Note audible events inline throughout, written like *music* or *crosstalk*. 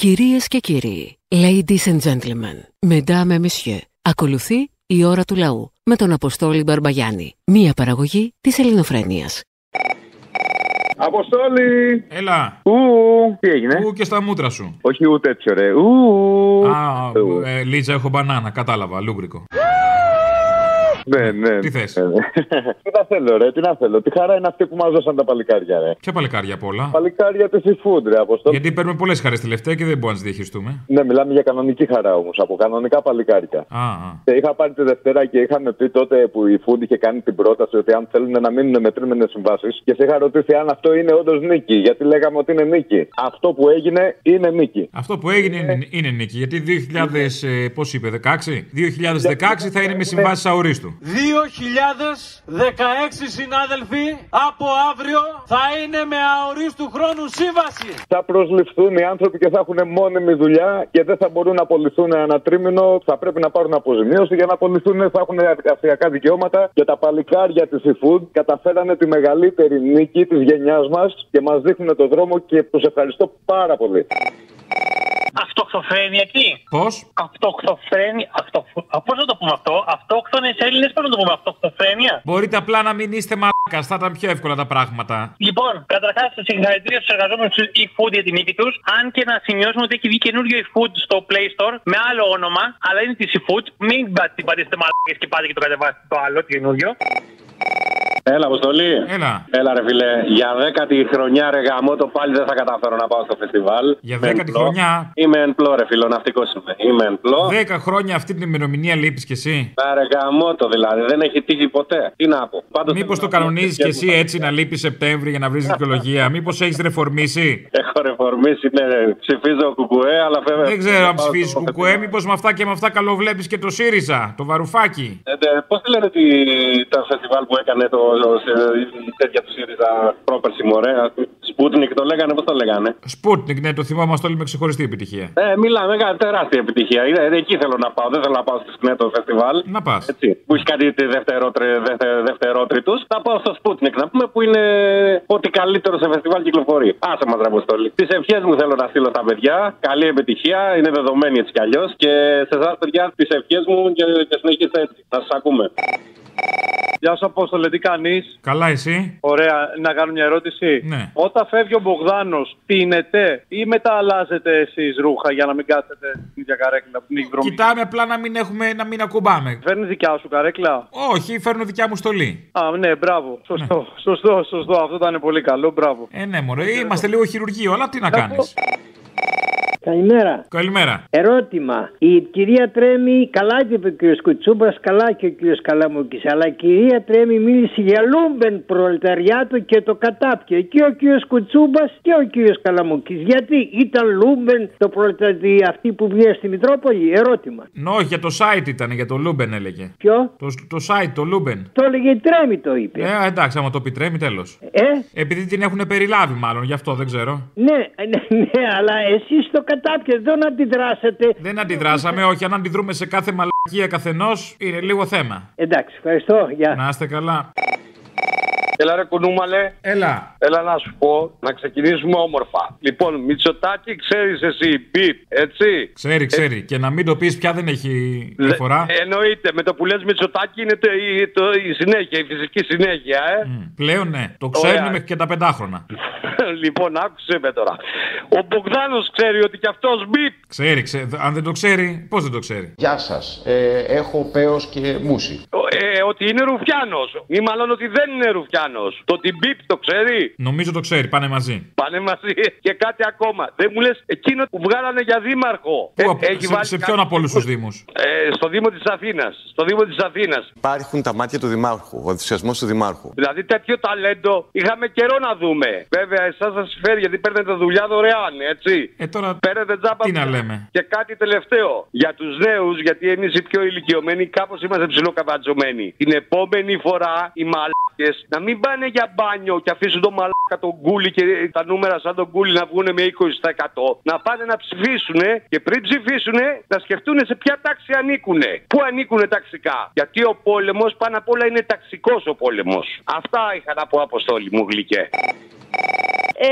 Κυρίες και κύριοι, ladies and gentlemen, mesdames et messieurs, ακολουθεί η ώρα του λαού με τον Αποστόλη Μπαρμπαγιάννη, μία παραγωγή της ελληνοφρένειας. Αποστόλη! Έλα. Ου, τι έγινε; Ου και στα μούτρα σου. Όχι ούτε έτσι ωραία. Ου. Α, Ου. ε, Λίτσα, έχω μπανάνα. Κατάλαβα, λούμπρικο. Ναι, ναι. Τι θες; Ναι, ναι. τι να θέλω, ρε, τι να θέλω. Τι χαρά είναι αυτή που μα δώσαν τα παλικάρια, ρε. Ποια παλικάρια απ' όλα; Παλικάρια της e-food, ρε, Αποστόλη. Γιατί παίρνουμε πολλές χαρές τελευταία και δεν μπορούμε να τις διαχειριστούμε. Ναι, μιλάμε για κανονική χαρά όμως, από κανονικά παλικάρια. Α, α. Και είχα πάρει τη Δευτέρα και είχαμε πει τότε που η Food είχε κάνει την πρόταση ότι αν θέλουν να μείνουν με τρίμηνε συμβάσεις και σε είχα ρωτήσει αν αυτό είναι όντως νίκη. Γιατί λέγαμε ότι είναι νίκη. Αυτό που έγινε είναι νίκη. Αυτό που έγινε είναι, είναι νίκη. Γιατί 2000, ε, πώς είπε, 16? 2016 θα είναι με συμβάσεις αορίστου. 2016 συνάδελφοι από αύριο θα είναι με αορίστου χρόνου σύμβαση. Θα προσληφθούν οι άνθρωποι και θα έχουν μόνιμη δουλειά και δεν θα μπορούν να απολυθούν ένα τρίμηνο. Θα πρέπει να πάρουν αποζημίωση για να απολυθούν. Θα έχουν εργασιακά δικαιώματα. Και τα παλικάρια της eFood καταφέρανε τη μεγαλύτερη νίκη της γενιάς μας και μας δείχνουν το δρόμο και τους ευχαριστώ πάρα πολύ. Αυτοκτοφρένεια τι. Πώς; Αυτοκτοφρένεια. Αυτο... Πώς να το πούμε αυτό; Αυτόκτονες Έλληνες, πώς να το πούμε. Αυτοκτοφρένεια; Μπορείτε απλά να μην είστε μαλάκας, θα ήταν πιο εύκολα τα πράγματα. Λοιπόν, καταρχάς, συγχαρητήρια στους εργαζόμενους του eFood για την νίκη τους. Αν και να σημειώσουμε ότι έχει βγει καινούριο eFood στο Play Store με άλλο όνομα, αλλά είναι της eFood. Μην την πατήσετε μαλάκες και πάτε και το κατεβάσετε το άλλο, το καινούριο. Έλα, Αποστολή. Έλα. Έλα, ρε φιλέ. Για δέκατη χρονιά, ρε γαμό, το πάλι δεν θα καταφέρω να πάω στο φεστιβάλ. Για Είμαι δέκατη εν πλώ. χρονιά. Είμαι εν πλώ, ρε φιλό, ναυτικός είμαι. Είμαι εν πλώ. Δέκα χρόνια αυτή την ημερομηνία λείπεις κι εσύ. Να ρε γαμό το δηλαδή, δεν έχει τύχει ποτέ. Τι να πω. Πάντως Μήπως θέλω το να πω κανονίζεις και κι εσύ μου. έτσι να λείπεις Σεπτέμβρη για να βρεις δικαιολογία. *laughs* Μήπως έχεις ρεφορμήσει. Έχω ρεφορμήσει, ναι, ρε. ψηφίζω κουκουέ, αλλά βέβαια. Δεν ξέρω αν πάω στο ψηφίζεις κουκουέ, φεστιβάλ. μήπως με αυτά και με αυτά καλό βλέπει και το ΣΥΡΙΖΑ, το βαρουφάκι. Ε, ναι, Πώς τη λένε τη, το φεστιβάλ που έκανε το, το, σε, τέτοια του ΣΥΡΙΖΑ πρόπερση μωρέ. Σπούτνικ το λέγανε, πώς το λέγανε; Σπούτνικ, ναι, το θυμόμαστε όλοι με ξεχωριστή επιτυχία. Ε, μιλάμε, έκανε τεράστια επιτυχία. Είναι, εκεί θέλω να πάω. Δεν θέλω να πάω στο σκνέτο φεστιβάλ. Να πας. Έτσι, που έχει κάτι δευτερότριτου. Θα πάω στο Sputnik να πούμε που είναι ό,τι καλύτερο σε φεστιβάλ κυκλοφορεί. Άσε μας, Ραποστολή. Τις ευχές μου θέλω να στείλω στα παιδιά. Καλή επιτυχία, είναι δεδομένη έτσι κι αλλιώς. Και σε εσάς, παιδιά, τις ευχές μου και, και συνεχίστε έτσι. Να σας ακούμε. Γεια σου, Απόστολε, τι κάνεις; Καλά, εσύ; Ωραία, να κάνω μια ερώτηση. Ναι. Όταν φεύγει ο Μπογδάνος, πίνετε ή μετά αλλάζετε εσείς ρούχα για να μην κάτσετε στην ίδια καρέκλα που την έχει βρωμική. Κοιτάμε απλά να μην, έχουμε, να μην ακουμπάμε. Φέρνεις δικιά σου καρέκλα; Όχι, φέρνω δικιά μου στολή. Α, ναι, μπράβο. Σωστό, σωστό, σωστό. Αυτό ήταν πολύ καλό. Μπράβο. Ε, ναι, μωρέ, είμαστε λίγο χειρουργείο, αλλά τι να κάνεις; Καλημέρα. Καλημέρα. Ερώτημα. Η κυρία Τρέμι, καλά και είπε ο κύριος Κουτσούμπας, καλά και ο κύριος Καλαμούκης. Αλλά η κυρία Τρέμι μίλησε για λούμπεν προλεταριάτο και το κατάπιε. Και ο κύριος Κουτσούμπας και ο κύριος Καλαμούκης. Γιατί ήταν λούμπεν το προλεταριάτο αυτή που βγήκε στη Μητρόπολη; Ερώτημα. No, όχι, για το site ήταν, για το Luben έλεγε. Ποιο; Το, το site, το Luben. Το έλεγε η Τρέμη το είπε. Ε, εντάξει, άμα το επιτρέπει, τέλος. Ε, Επειδή την έχουν περιλάβει, μάλλον, γι' αυτό δεν ξέρω. ναι, ναι, ναι, αλλά εσείς το κατάπιες δεν αντιδράσατε. Δεν αντιδράσαμε, όχι, αν αντιδρούμε σε κάθε μαλακία καθενός, είναι λίγο θέμα. Εντάξει, ευχαριστώ. Γεια. Να είστε καλά. Έλα ρε κουνούμαλε. Έλα. Έλα να σου πω, να ξεκινήσουμε όμορφα. Λοιπόν, Μητσοτάκη, ξέρεις εσύ, πιπ, έτσι; Ξέρει, ξέρει. Και να μην το πεις πια δεν έχει διαφορά. Ε, εννοείται, με το που λες Μητσοτάκη είναι το, η, το, η συνέχεια, η φυσική συνέχεια, ε. Μ, Πλέον ναι. Το ξέρουν Ωραία. μέχρι και τα πεντάχρονα. *laughs* λοιπόν, άκουσε με τώρα. Ο Μπογδάνος ξέρει ότι κι αυτός μπιπ. Ξέρει, ξέρει. Αν δεν το ξέρει, πώς δεν το ξέρει; Γεια σας. Ε, έχω πέος και μουσι. Ε, ότι είναι Ρουφιάνος. Ή μάλλον ότι δεν είναι Ρουφιάνος. Το ότι μπιπ το ξέρει; Νομίζω το ξέρει, πάνε μαζί. Πάνε μαζί και κάτι ακόμα. Δεν μου λες εκείνο που βγάλανε για δήμαρχο. Πού, Ε, απ- έχει σε, βάλει σε κάτι- ποιον από όλους τους Δήμους; Ε, στο Δήμο της Αθήνας. Στο Δήμο της Αθήνας. Υπάρχουν τα μάτια του Δημάρχου, ο ενθουσιασμός του Δημάρχου. Δηλαδή τέτοιο ταλέντο είχαμε καιρό να δούμε. Βέβαια, εσάς σας συμφέρει γιατί παίρνετε δουλειά δωρεάν, έτσι. Ε, τώρα Παίρνετε τζάμπα. τι να δουλειά. λέμε; Και κάτι τελευταίο. Για τους νέους, γιατί εμείς οι πιο ηλικιωμένοι κάπως είμαστε ψιλοκαβατζωμένοι. Την επόμενη φορά οι μαλάκες να μην πάνε για μπάνιο και αφήσουν το μαλάκα τον κούλι και τα νούμερα σαν τον κούλι να βγουν με 20%. Να πάνε να ψηφίσουν και πριν ψηφίσουν να σκεφτούν σε ποια τάξη ανήκουν. Πού ανήκουν ταξικά; Γιατί ο πόλεμος πάνω απ' όλα είναι ταξικός ο πόλεμος. Αυτά είχα να πω, Αποστόλη μου γλυκέ. Ε,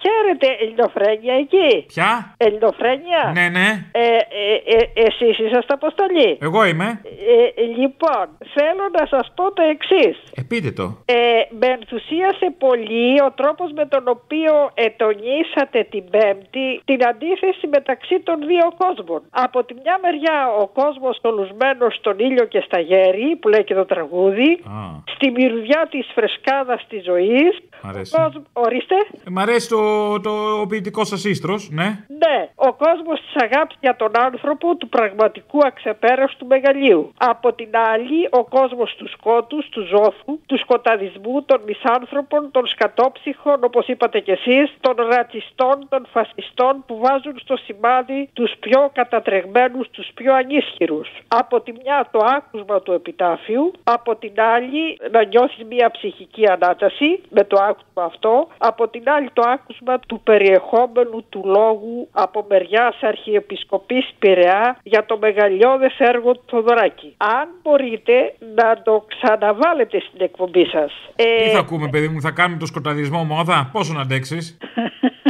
χαίρετε, Ελληνοφρένια εκεί. Ποια; Ελληνοφρένια. Ναι, ναι. Ε, ε, ε, εσείς είσαστε αποστολή. Εγώ είμαι. Ε, λοιπόν, θέλω να σας πω το εξής. Ε, πείτε το. Ε, με ενθουσίασε πολύ ο τρόπος με τον οποίο ετονίσατε την Πέμπτη την αντίθεση μεταξύ των δύο κόσμων. Από τη μια μεριά ο κόσμος τολουσμένος στον ήλιο και στα γέρη που λέει και το τραγούδι, στη μυρουδιά της φρεσκάδας της ζωής. Μ' αρέσει. ο κόσμ- Ορίστε. Ε, Μ' αρέσει το, το ποιητικός σας ίστρος, ναι. Ναι, ο κόσμος της αγάπης για τον άνθρωπο του πραγματικού αξεπέραστου μεγαλείου. Από την άλλη, ο κόσμος του σκότους, του ζώφου, του σκοταδισμού, των μισάνθρωπων, των σκατόψυχων, όπως είπατε κι εσείς, των ρατσιστών, των φασιστών που βάζουν στο σημάδι τους πιο κατατρεγμένους, τους πιο ανίσχυρους. Από τη μια το άκουσμα του επιτάφιου, από την άλλη να νιώθεις μια ψυχική ανάταση με το άκουσμα αυτό, από την άλλη το άκουσμα του περιεχόμενου του λόγου από μεριάς Αρχιεπισκοπής Πειραιά για το μεγαλειώδες έργο του Θοδωράκη. Αν μπορείτε να το ξαναβάλετε στην εκπομπή σας. Ε, Τι θα ακούμε, παιδί μου, θα κάνουμε το σκοταδισμό μόδα; Πόσο να αντέξεις; *laughs*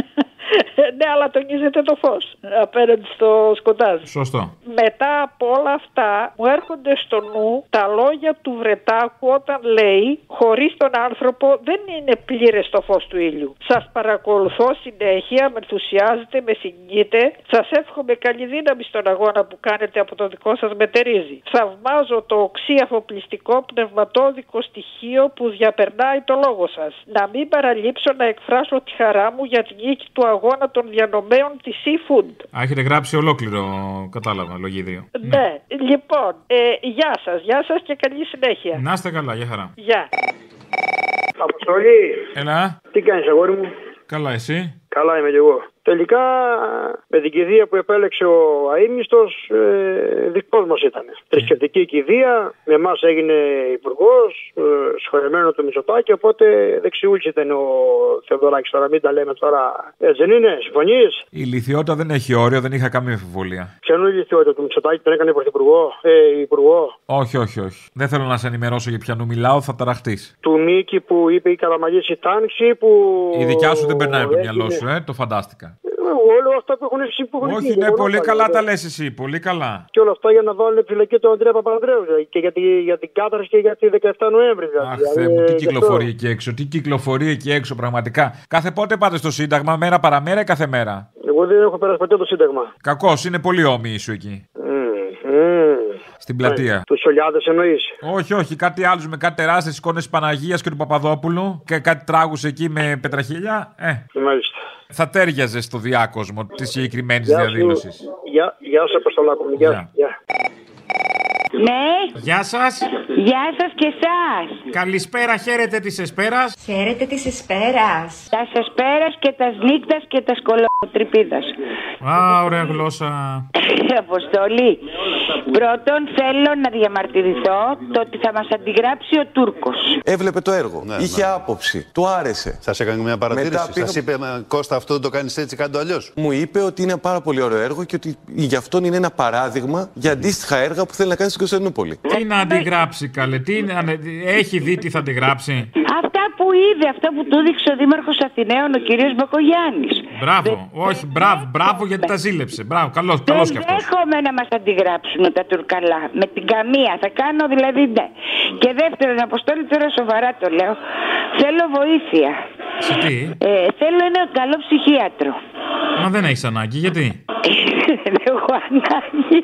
ναι, αλλά τονίζετε το φως απέναντι στο σκοτάδι. Σωστό. Μετά από όλα αυτά μου έρχονται στο νου τα λόγια του Βρετάκου όταν λέει χωρίς τον άνθρωπο δεν είναι πλήρες το φως του ήλιου. Σας παρακολουθώ συνέχεια, με ενθουσιάζετε, με συγκινείτε. Σας εύχομαι καλή δύναμη στον αγώνα που κάνετε από το δικό σας μετερίζει. Θαυμάζω το οξύ αφοπλιστικό πνευματόδικο στοιχείο που διαπερνάει το λόγο σας. Να μην παραλείψω να εκφράσω τη χαρά μου για την νίκη του αγώνα των διανομέων της Seafood. Α, έχετε γράψει ολόκληρο, κατάλαβα, λογίδιο. Ναι. Λοιπόν, ε, γεια σας, γεια σας και καλή συνέχεια. Να είστε καλά, για χαρά. Γεια. Αποστολή, Έλα, τι κάνεις αγόρι μου; καλά εσύ; Καλά είμαι κι εγώ. Τελικά με την κηδεία που επέλεξε ο αείμνηστος ε, δικός μας ήταν. Θρησκευτική κηδεία, με εμάς έγινε υπουργός, ε, σχολεμένο το Μητσοτάκη, οπότε δεξιούλης ήταν ο Θεοδωράκης τώρα, μην τα λέμε τώρα. Έτσι δεν είναι, συμφωνείς; Η λυθιότητα δεν έχει όριο, δεν είχα καμία αμφιβολία. Ποιανού η λυθιότητα του Μητσοτάκη τον έκανε πρωθυπουργό, ε, υπουργό. Όχι, όχι, όχι. Δεν θέλω να σε ενημερώσω για ποιανού μιλάω, θα ταραχτείς. Του Μίκη που είπε η Καραμαλής η τάξη που... Η δικιά σου δεν περνάει από το έγινε- μυαλό σου, ε, το φαντάστηκα. Όλα αυτά που έχουν εσύ που έχουν Όχι, γίνει, ναι, όλα πολύ αυτά, καλά ναι. τα λες εσύ, πολύ καλά. Και όλα αυτά για να βάλουν φυλακή τον Αντρέα Παπανδρέου δηλαδή, και για, τη, για την κάθαρση και για τη 17 Νοέμβρη. Δηλαδή. Αχ, Δηλαδή, Θεέ μου, τι γι' αυτό. κυκλοφορεί εκεί έξω, τι κυκλοφορεί εκεί έξω πραγματικά. Κάθε πότε πάτε στο Σύνταγμα, μέρα παραμέρα ή κάθε μέρα; Εγώ δεν έχω περάσει ποτέ το Σύνταγμα. Κακός, είναι πολύ όμοιοι σου εκεί. Στην πλατεία. Τους Σολιάδε εννοείς. Όχι, όχι, κάτι άλλο με κάτι τεράστιες εικόνες Παναγίας και του Παπαδόπουλου και κάτι τράγους εκεί με πετραχίλια. Ε, Μάλιστα. θα τέριαζες στο διάκοσμο της συγκεκριμένης Γεια σου. διαδήλωσης. Γεια, γεια σου, Αποστολάκο μου. Γεια. γεια. Ναι. Γεια σας. Γεια σας και εσά. Καλησπέρα, χαίρετε της Εσπέρας. Χαίρετε της Εσπέρας. Τα Εσπέρας και τας νύχτας και τας σκολοτρυπίδα. Α, ωραία γλώσσα. Αποστολή. Πρώτον, θέλω να διαμαρτυρηθώ το ότι θα μας αντιγράψει ο Τούρκος. Έβλεπε το έργο. Ναι, Είχε ναι. άποψη. Του άρεσε. Σας έκανε μια παρατήρηση. Μετά πήγα- Σας είπε, «Μα, Κώστα, αυτό δεν το κάνεις έτσι, κάνει το αλλιώς. Μου είπε ότι είναι ένα πάρα πολύ ωραίο έργο και ότι γι' αυτόν είναι ένα παράδειγμα για αντίστοιχα έργα που θέλει να κάνει στην Κωνσταντινούπολη. Τι να αντιγράψει, καλέ, τι να... έχει δει τι θα αντιγράψει; Αυτά που είδε, αυτά που του δείξε ο Δήμαρχος Αθηναίων, ο κ. Μπακογιάννης. Μπράβο, όχι, μπράβο, μπράβο γιατί τα ζήλεψε. Μπράβο, καλός καλός Δεν κι αυτός. δέχομαι να μας αντιγράψουν τα τουρκαλά. Με την καμία. Θα κάνω δηλαδή ναι. Και δεύτερον, Αποστόλη, τώρα σοβαρά το λέω. Θέλω βοήθεια. Σε τι, Ε, θέλω ένα καλό ψυχίατρο. Μα δεν έχεις ανάγκη, γιατί; *laughs* Δεν έχω ανάγκη.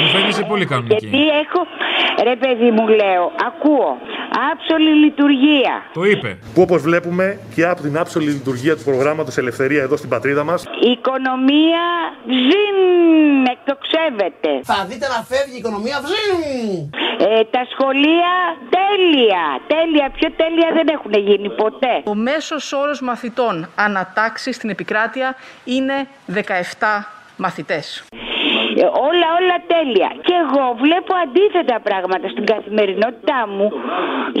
Μου φαίνεσαι πολύ κανονική. Γιατί έχω, ρε παιδί μου λέω, ακούω, άψολη λειτουργία. Το είπε. Που όπως βλέπουμε και από την άψολη λειτουργία του προγράμματος Ελευθερία εδώ στην πατρίδα μας Η οικονομία ζην, εκτοξεύεται. Θα δείτε να φεύγει η οικονομία. Βζζιν! Ε, τα σχολεία τέλεια, τέλεια, πιο τέλεια δεν έχουν γίνει ποτέ. Ο μέσος όρος μαθητών ανατάξεις στην επικράτεια είναι 17 μαθητές. Ε, όλα, όλα τέλεια. Και εγώ βλέπω αντίθετα πράγματα στην καθημερινότητά μου.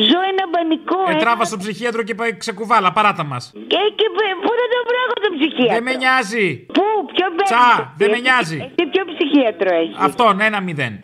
Ζω ένα μπανικό. Ε, ένα- τράβα στο ψυχίατρο και πάει ξεκουβάλα, παράτα μας. Και, και π- πού δεν το βράγω το ψυχίατρο; Δεν με νοιάζει. Πού, ποιο Τσα, δεν με νοιάζει. Εσύ ποιο ψυχίατρο έχει; Αυτόν, ένα μηδέν.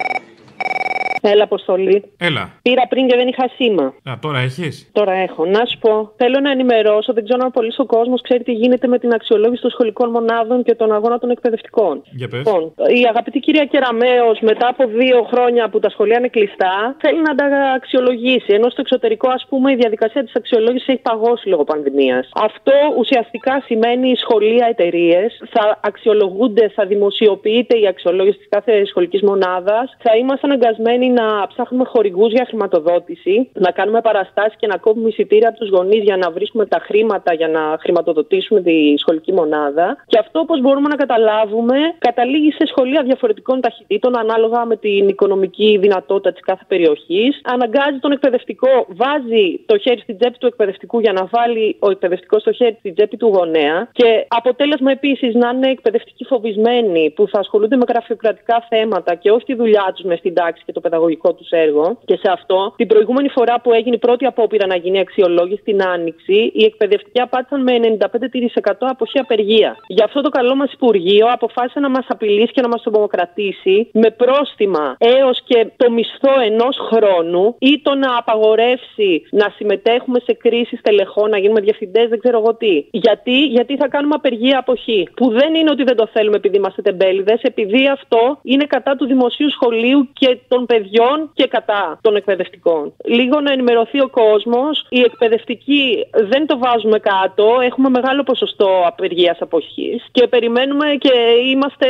Έλα, Αποστολή. Έλα. Πήρα πριν και δεν είχα σήμα. Α, τώρα έχεις; Τώρα έχω. Να σου πω, θέλω να ενημερώσω, δεν ξέρω αν πολύ ο κόσμος ξέρει τι γίνεται με την αξιολόγηση των σχολικών μονάδων και τον αγώνα των εκπαιδευτικών. Για πες. Λοιπόν, η αγαπητή κυρία Κεραμέο, μετά από δύο χρόνια που τα σχολεία είναι κλειστά, θέλει να τα αξιολογήσει. Ενώ στο εξωτερικό, ας πούμε, η διαδικασία της αξιολόγησης έχει παγώσει λόγω πανδημίας. Αυτό ουσιαστικά σημαίνει σχολεία, εταιρείες θα αξιολογούνται, θα δημοσιοποιείται η αξιολόγηση της κάθε σχολικής μονάδας. Θα είμαστε αναγκασμένοι να ψάχνουμε χορηγούς για χρηματοδότηση, να κάνουμε παραστάσεις και να κόβουμε εισιτήρια από τους γονείς για να βρίσκουμε τα χρήματα για να χρηματοδοτήσουμε τη σχολική μονάδα. Και αυτό, όπως μπορούμε να καταλάβουμε, καταλήγει σε σχολεία διαφορετικών ταχυτήτων ανάλογα με την οικονομική δυνατότητα της κάθε περιοχής. Αναγκάζει τον εκπαιδευτικό, βάζει το χέρι στην τσέπη του εκπαιδευτικού για να βάλει ο εκπαιδευτικός το χέρι στην τσέπη του γονέα. Και αποτέλεσμα επίσης να είναι εκπαιδευτικοί φοβισμένοι που θα ασχολούνται με γραφειοκρατικά θέματα και όχι τη δουλειά τους μες στην τάξη και το παιδαγωγικό τους έργο. Και σε αυτό, την προηγούμενη φορά που έγινε η πρώτη απόπειρα να γίνει αξιολόγηση στην Άνοιξη, οι εκπαιδευτικοί απάντησαν με 95% αποχή απεργία. Γι' αυτό το καλό μας Υπουργείο αποφάσισε να μας απειλήσει και να μας τρομοκρατήσει με πρόστιμα έως και το μισθό ενός χρόνου ή το να απαγορεύσει να συμμετέχουμε σε κρίσεις τελεχών, να γίνουμε διευθυντές, δεν ξέρω εγώ τι. Γιατί, γιατί θα κάνουμε απεργία αποχή. Που δεν είναι ότι δεν το θέλουμε επειδή είμαστε τεμπέληδες, επειδή αυτό είναι κατά του δημοσίου σχολείου και των παιδιών και κατά των εκπαιδευτικών. Λίγο να ενημερωθεί ο κόσμος. Οι εκπαιδευτικοί δεν το βάζουμε κάτω. Έχουμε μεγάλο ποσοστό απεργίας αποχής και περιμένουμε και είμαστε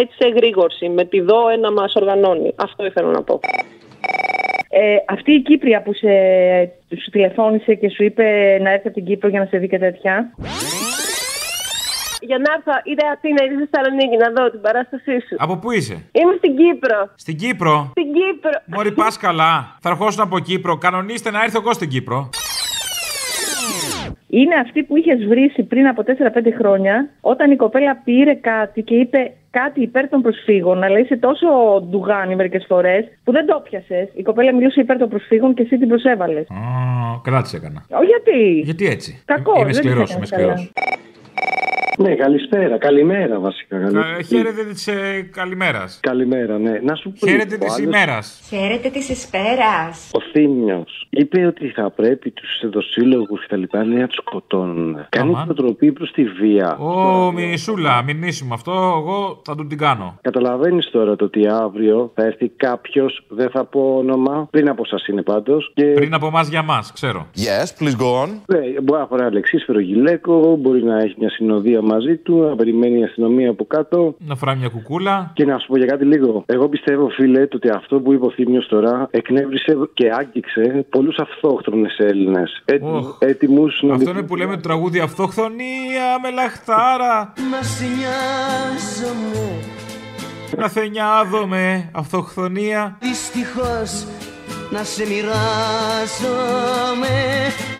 έτσι σε εγρήγορση με τη ΔΟΕ να μας οργανώνει. Αυτό ήθελα να πω. Ε, αυτή η Κύπρια που σε, σου τηλεφώνησε και σου είπε να έρθει από την Κύπρο για να σε δει και τέτοια. Για να έρθω, είτε Αθήνα είτε στη Θεσσαλονίκη να δω την παράστασή σου. Από πού είσαι; Είμαι στην Κύπρο. Στην Κύπρο; Στην Κύπρο. Μωρή πας καλά. Θα ερχόσουν από Κύπρο. Κανονίστε να έρθω εγώ στην Κύπρο. Είναι αυτή που είχες βρήσει πριν από 4-5 χρόνια, όταν η κοπέλα πήρε κάτι και είπε κάτι υπέρ των προσφύγων, αλλά είσαι τόσο ντουγάνι μερικές φορές που δεν το πιασες. Η κοπέλα μιλούσε υπέρ των προσφύγων και εσύ την προσέβαλες. Α, καλά τη έκανα. Όχι γιατί; Γιατί έτσι; Κακό, Είμαι δεν σκληρός, της είμαι έκανες σκληρός. Ναι, καλησπέρα. Καλημέρα βασικά. Ε, Χαίρετε της ε, καλημέρας. Καλημέρα, ναι. Να σου πω. Χαίρετε ο της άλλος- ημέρας. Χαίρετε της Εσπέρας. Ο Θήμιος είπε ότι θα πρέπει τους εδωσύλλογου και τα λοιπά λέει, να τους σκοτώνουν. Κάνει Αμάν. προτροπή προς τη βία. Ω, μινισούλα, μηνύσουμε αυτό. Εγώ θα του την κάνω. Καταλαβαίνεις τώρα το ότι αύριο θα έρθει κάποιος, δεν θα πω όνομα, πριν από εσά είναι πάντως. Και... Πριν από εμάς για μας, ξέρω. Yes, please go on. Ναι, μπορεί να φοράει αλεξίσφαιρο γυλαίκο, μπορεί να έχει μια συνοδεία μαζί του, να περιμένει η αστυνομία από κάτω. Να φοράει μια κουκούλα. Και να σου πω για κάτι λίγο. Εγώ πιστεύω, φίλε, το ότι αυτό που είπε ο Θήμιος τώρα εκνεύρισε και άγγιξε πολλούς αυτόχθονε Έλληνες. Οχ. Έτοιμους να. Αυτό είναι που λέμε το τραγούδι Αυτοχθονία με λαχτάρα. Να σε νοιάζομαι Να θενιάδομαι. Αυτοχθονία. Δυστυχώς να σε μοιράζομαι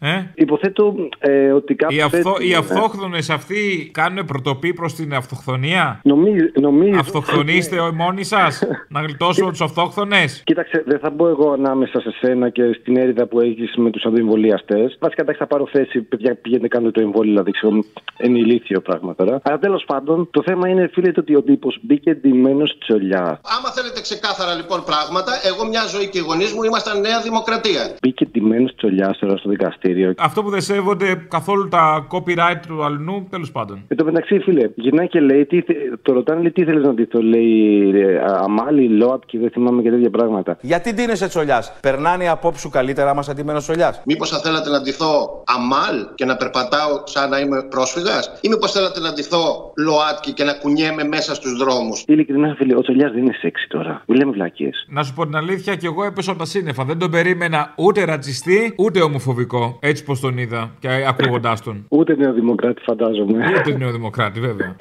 Ε; Υποθέτω ε, ότι κάποιο. Οι, αυθο... οι αυτόχθονες αυτοί κάνουν πρωτοπή προς την αυτοχθονία. Νομίζω. νομίζω Αυτοχθονείστε *laughs* μόνοι σας. να γλιτώσουμε τους αυτόχθονες; Κοίταξε, δεν θα μπω εγώ ανάμεσα σε σένα και στην έρηδα που έχεις με τους αντιεμβολιαστές. Βασικά, εντάξει, θα πάρω θέση. Παιδιά, πηγαίνετε κάντε το εμβόλιο, δηλαδή ξέρω, είναι ηλίθιο πράγμα τώρα. Αλλά τέλος πάντων, το θέμα είναι, φίλε, το ότι ο τύπος μπήκε ντυμένος τσολιά. Άμα θέλετε ξεκάθαρα λοιπόν πράγματα, εγώ μια ζωή και οι γονείς μου ήμασταν Νέα Δημοκρατία. Μπήκε ντυμένος τσολιά τώρα στο δικαστήριο. Αυτό που δεν σέβονται καθόλου τα copyright του αλλού, τέλος πάντων. Εν τω μεταξύ, φίλε, γυρνάει και λέει, τι, θε- το ρωτάνε, λέει, τι θέλεις να ντυθώ, λέει, ρε, α- αμάλι, ΛΟΑΤ και δεν θυμάμαι και τέτοια πράγματα. Γιατί ντύνεσαι τσολιάς; Περνάνε οι απόψεις σου καλύτερα άμα είσαι αντιμένος τσολιάς; Μήπως θα θέλατε να ντυθώ αμάλ και να περπατάω σαν να είμαι πρόσφυγας, ή μήπως θέλατε να ντυθώ ΛΟΑΤΚΙ και να κουνιέμαι μέσα στους δρόμους; Ειλικρινά, φίλε, ο τσολιάς δεν είναι σεξι τώρα. Μην λέμε βλακίες. Να σου πω την αλήθεια, και εγώ έπεσα από τα σύννεφα. Δεν τον περίμενα ούτε ρατσιστή, ούτε ομοφοβικό. Έτσι πως τον είδα και ακούγοντάς τον. Ούτε νεοδημοκράτη, φαντάζομαι. Ούτε νεοδημοκράτη, βέβαια.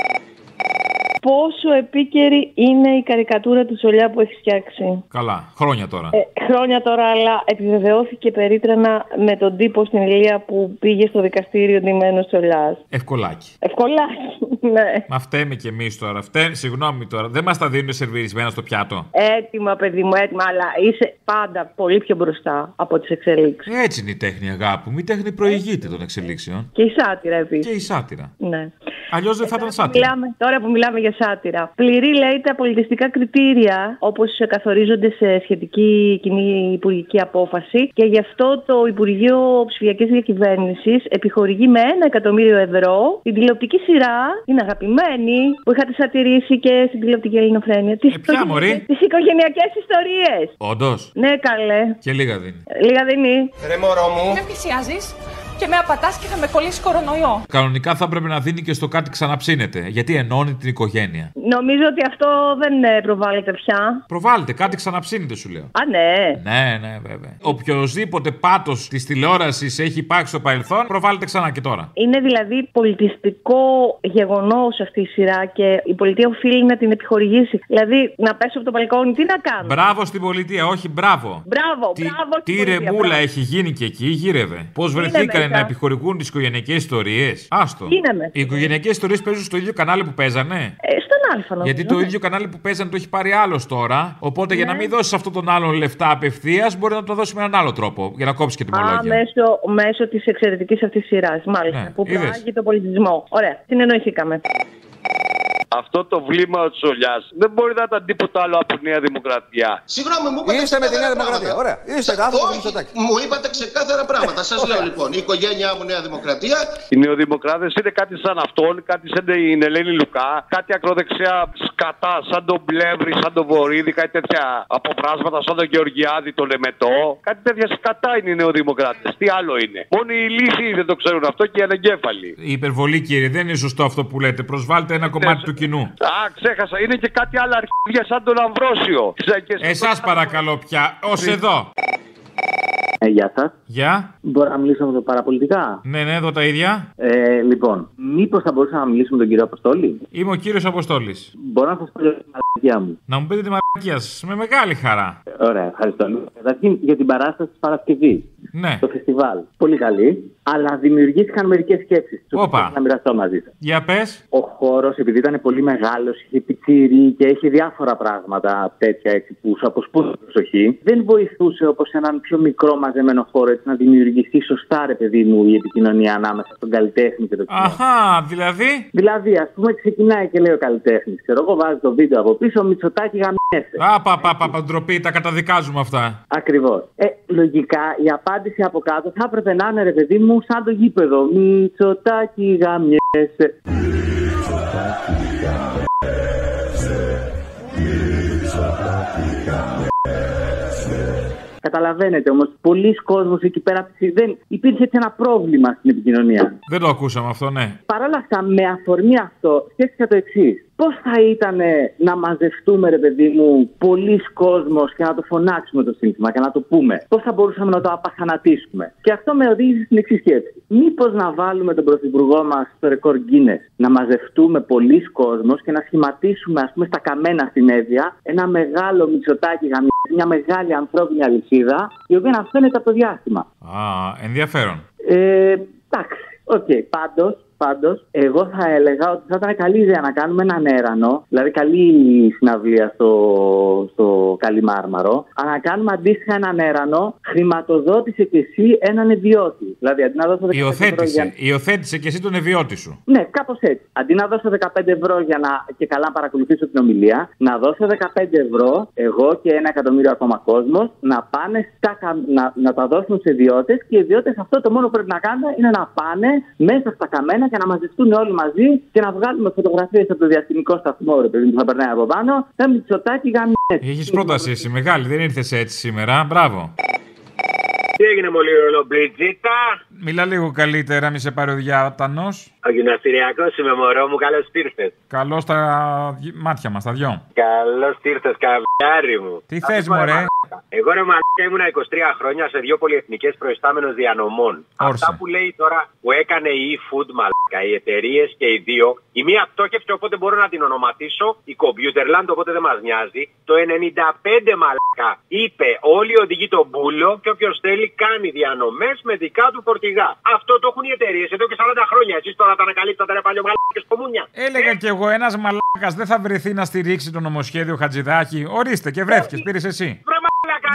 Πόσο επίκαιρη είναι η καρικατούρα του Τσολιά που έχει φτιάξει; Καλά. Χρόνια τώρα. Ε, χρόνια τώρα, αλλά επιβεβαιώθηκε περίτρανα με τον τύπο στην Ηλία που πήγε στο δικαστήριο ντυμένος Τσολιά. Ευκολάκι. Ευκολάκι, ναι. Μα φταίμε κι εμείς τώρα. Φταίμε, συγγνώμη τώρα. Δεν μας τα δίνουν σερβιρισμένα στο πιάτο. Έτοιμα, παιδί μου, έτοιμα, αλλά είσαι πάντα πολύ πιο μπροστά από τις εξελίξεις. Έτσι είναι η τέχνη, αγάπη μου. Η τέχνη προηγείται των εξελίξεων. Και η σάτυρα επίσης. Και η σάτυρα. Ναι. Αλλιώς δεν θα ήταν σάτυρα. Μιλάμε, τώρα που μιλάμε για σάτυρα. Πληρεί, λέει, τα πολιτιστικά κριτήρια όπως καθορίζονται σε σχετική κοινή υπουργική απόφαση και γι' αυτό το Υπουργείο Ψηφιακής Διακυβέρνησης επιχορηγεί με ένα εκατομμύριο ευρώ την τηλεοπτική σειρά, την αγαπημένη, που είχατε σατυρήσει και στην τηλεοπτική ελληνοφρένεια. Τις ποια, μωρή; Τις οικογενειακές ιστορίες. Όντως. Ναι, καλέ. Και λίγα δίνει. Λίγα δίνει. Ρε μωρό μου. Με πλησιάζεις και με απατάς και θα με κολλήσει κορονοϊό. Κανονικά θα πρέπει να δίνει και στο κάτι ξαναψύνεται. Γιατί ενώνει την οικογένεια. Νομίζω ότι αυτό δεν ε, προβάλλεται πια. Προβάλλεται, κάτι ξαναψύνεται σου λέω. Α, ναι. Ναι, ναι, βέβαια. Οποιοδήποτε πάτο της τηλεόρασης έχει υπάρξει στο παρελθόν, προβάλλεται ξανά και τώρα. Είναι δηλαδή πολιτιστικό γεγονός αυτή η σειρά και η πολιτεία οφείλει να την επιχορηγήσει. Δηλαδή να πέσω από το μπαλκόνι, τι να κάνω; Μπράβο στην πολιτεία, όχι μπράβο. Μπράβο, Τι, μπράβο. στην τι πολιτεία, ρεμούλα μπράβο. έχει γίνει και εκεί, γύρευε. Πώς βρεθήκανε μέσα. να επιχορηγούν τις οικογενειακές ιστορίες. Άστο. Είναι μέσα. Οι οικογενειακές ιστορίες παίζουν στο ίδιο κανάλι που παίζανε. Ε, στον Αλφα νομίζω. Γιατί το ίδιο κανάλι που παίζανε το έχει πάρει άλλος τώρα. Οπότε για να μην δώσεις αυτόν τον άλλον λεφτά απευθείας, μπορεί να το δώσει με έναν άλλο τρόπο. Για να κόψεις και την Α, μολόγια. μέσω, μέσω της εξαιρετικής αυτής σειράς. Μάλιστα. Ναι, που είδες. προάγει τον πολιτισμό. Ωραία. Συνεννοηθήκαμε. Αυτό το βλήμα ο Τσολιά δεν μπορεί να ήταν τίποτα άλλο από Νέα Δημοκρατία. Συγγνώμη, μου είπατε Είστε με τη Νέα ξεκάθαρα Δημοκρατία. πράγματα. Ωραία. Είστε άνθρωπο Όχι, Μου είπατε ξεκάθαρα πράγματα. Σας λέω λοιπόν, η οικογένειά μου Νέα Δημοκρατία. Οι νεοδημοκράτες είναι κάτι σαν αυτόν, κάτι σαν την Ελένη Λουκά, κάτι ακροδεξιά σκατά, σαν τον Πλεύρη, σαν τον Βορύδη, κάτι τέτοια αποπράσματα, σαν τον Γεωργιάδη, τον Λεμετό. Κάτι τέτοια σκατά είναι οι νεοδημοκράτες. Τι άλλο είναι. Μόνο οι λύθοι δεν το ξέρουν αυτό και οι ανεγκέφαλοι. Η υπερβολή, κύριε, δεν είναι σωστό αυτό που λέτε. Προσβάλλετε ένα κομμάτι του κοινού. Α, ξέχασα. Είναι και κάτι άλλα αρχίδια σαν τον Αμβρόσιο. Εσάς παρακαλώ πια, ως εδώ. Ε, γεια σας. Γεια. Μπορώ να μιλήσω με το παραπολιτικά; Ναι, ναι, εδώ τα ίδια. Ε, λοιπόν, μήπως θα μπορούσα να μιλήσω με τον κύριο Αποστόλη; Είμαι ο κύριος Αποστόλης. Μπορώ να σας πω για την μαλακία μου. Να μου πείτε τη μαλακία σας με μεγάλη χαρά. Ωραία, ευχαριστώ. Καταρχήν για την παράσταση της Παρασκευής. Ναι. Το φεστιβάλ. Πολύ καλή. Αλλά δημιουργήθηκαν μερικές σκέψεις. Όπα. Να μοιραστώ μαζί σας. Για πες. Ο χώρος, επειδή ήταν πολύ μεγάλος, είχε πιτσίρι και είχε διάφορα πράγματα τέτοια έτσι που σου αποσπούν την προσοχή, δεν βοηθούσε όπως έναν πιο μικρό μαζεμένο χώρο έτσι να δημιουργηθεί σωστά, ρε παιδί μου, η επικοινωνία ανάμεσα στον καλλιτέχνη και το κοινό. Αχά, δηλαδή; Δηλαδή, ας πούμε, ξεκινάει και λέει ο καλλιτέχνης, ξέρω εγώ, βάζει το βίντεο από πίσω, Μητσοτάκι γαμιέσαι. Α, πα, πα, πα, πα, ντροπή, τα καταδικάζουμε αυτά. Ακριβώς. Ε, λογικά η απάντηση από κάτω θα έπρεπε να είναι, ρε παιδί μου, σαν το γήπεδο. Μητσοτάκι γαμιέσαι. Καταλαβαίνετε όμως, πολλοί κόσμοι εκεί πέρα δεν υπήρχε έτσι ένα πρόβλημα στην επικοινωνία. Δεν το ακούσαμε αυτό, ναι. Παρ' όλα αυτά, με αφορμή αυτό, σκέφτηκα το εξής. Πώς θα ήταν να μαζευτούμε, ρε παιδί μου, πολλοί κόσμος και να το φωνάξουμε το σύνθημα και να το πούμε; Πώς θα μπορούσαμε να το απαχανατίσουμε. Και αυτό με οδήγησε στην εξής σκέψη. Μήπως να βάλουμε τον πρωθυπουργό μας στο ρεκόρ Guinness, να μαζευτούμε πολλοί κόσμος και να σχηματίσουμε, ας πούμε, στα καμένα στην Εύβοια ένα μεγάλο μυτσοτάκι γαμί, μια μεγάλη ανθρώπινη αλυσίδα, η οποία να φαίνεται από το διάστημα. Α, ενδιαφέρον. Ε, εντάξει, οκ, πάντως, πάντως, εγώ θα έλεγα ότι θα ήταν καλή ιδέα να κάνουμε έναν έρανο, δηλαδή καλή συναυλία στο, στο Καλιμάρμαρο, αλλά να κάνουμε αντίστοιχα έναν έρανο, χρηματοδότησε και εσύ έναν ιδιώτη. Δηλαδή, αντί να δώσω 15 ευρώ για... Υιοθέτησε, υιοθέτησε και εσύ τον ιδιώτη σου. Ναι, κάπως έτσι. Αντί να δώσω 15 ευρώ για να και καλά να παρακολουθήσω την ομιλία, να δώσω 15 ευρώ εγώ και ένα εκατομμύριο ακόμα κόσμος να πάνε στα, κα- να, να τα δώσουν σε ιδιώτες και οι ιδιώτες αυτό το μόνο που πρέπει να κάνουν είναι να πάνε μέσα στα καμένα και να μαζευτούν όλοι μαζί και να βγάλουμε φωτογραφίες από το διαστημικό σταθμό ρε παιδί μου, που θα περνάει από πάνω. Θα μυτσοτάκι γαμιές. Έχεις πρόταση εσύ, μεγάλη, δεν ήρθες έτσι σήμερα. Μπράβο. Τι έγινε μολύ ρολομπριτζίτα. Μιλά λίγο καλύτερα, μη σε πάρει ο διάτανος. Ο γυμναστηριακός είμαι μωρό μου, καλώς ήρθες. Καλό στα μάτια μας, τα δυο. Καλώς ήρθες, καβλιάρι μου. Τι Θα θες, σου πω, ρε μωρέ. μαλάκα. Εγώ ρε μαλάκα ήμουνα 23 χρόνια σε δύο πολυεθνικές προϊστάμενο διανομών. Αυτά που λέει τώρα που έκανε η eFood μαλάκα, οι εταιρείες και οι δύο. Η μία πτώχευσε οπότε μπορώ να την ονοματίσω. Η Computerland οπότε δεν μας νοιάζει. Το 95 μαλάκα είπε όλοι οι οδηγοί τον μπούλο και όποιος θέλει κάνει διανομές με δικά του φορτηγά. Αυτό το έχουν οι εταιρείες εδώ και 40 χρόνια. Εσείς τώρα τα ανακαλύπτατε ρε παλιό μαλάκες κομμούνια. Έλεγα κι εγώ, ένας μαλάκας δεν θα βρεθεί να στηρίξει το νομοσχέδιο Χατζηδάκη. Ορίστε και βρέθηκες, πήρες εσύ.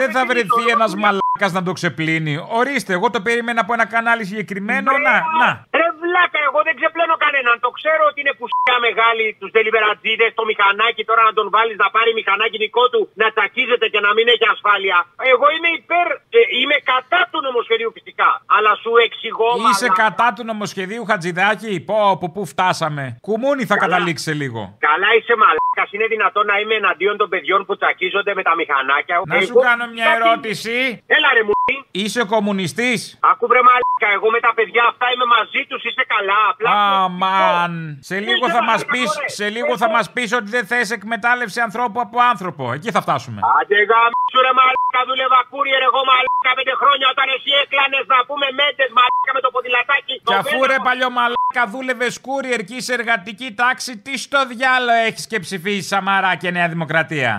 Δεν θα βρεθεί ένας μαλάκας να το ξεπλύνει. Ορίστε, εγώ το περίμενα από ένα κανάλι συγκεκριμένο. Να, να. Ρε βλάκα, εγώ δεν ξεπλένω πιάνω κανέναν. Το ξέρω ότι είναι πουσιά μεγάλη τους δελιβερατζίδε, το μηχανάκι τώρα να τον βάλεις να πάρει μηχανάκι δικό του να τσακίζεται και να μην έχει ασφάλεια. Εγώ είμαι υπέρ, ε, είμαι κατά του νομοσχεδίου φυσικά. Αλλά σου εξηγώ. Είσαι μαλάκα. κατά του νομοσχεδίου Χατζηδάκη; Πω, από πού φτάσαμε; Κουμούνι θα καταλήξει σε λίγο. Καλά είσαι μαλάκας. Είναι δυνατόν να είμαι εναντίον των παιδιών που τσακίζονται με τα μηχανάκια. Να σου κάνω μια ερώτηση. Έλα ρε μου. Είσαι κομμουνιστής; Άκου βρε μαλάκα. Εγώ με τα παιδιά αυτά είμαι μαζί τους. Είσαι καλά. Απλά. Αμάν. Σε λίγο Είσαι θα μας μαλάκα, πει μωρέ. σε λίγο θα μας πεις ότι δεν θες εκμετάλλευση ανθρώπου από άνθρωπο. Εκεί θα φτάσουμε. Άντε γάμισου ρε μαλάκα. Δούλευα κούριερ εγώ μαλάκα πέντε χρόνια όταν εσύ έκλανες να πούμε μέντες μαλάκα με το ποδηλατάκι. Και αφού ρε παλιό μαλάκα δούλευε courier και είσαι εργατική τάξη, τι στο διάλο έχεις και ψηφίσει Σαμαρά και Νέα Δημοκρατία;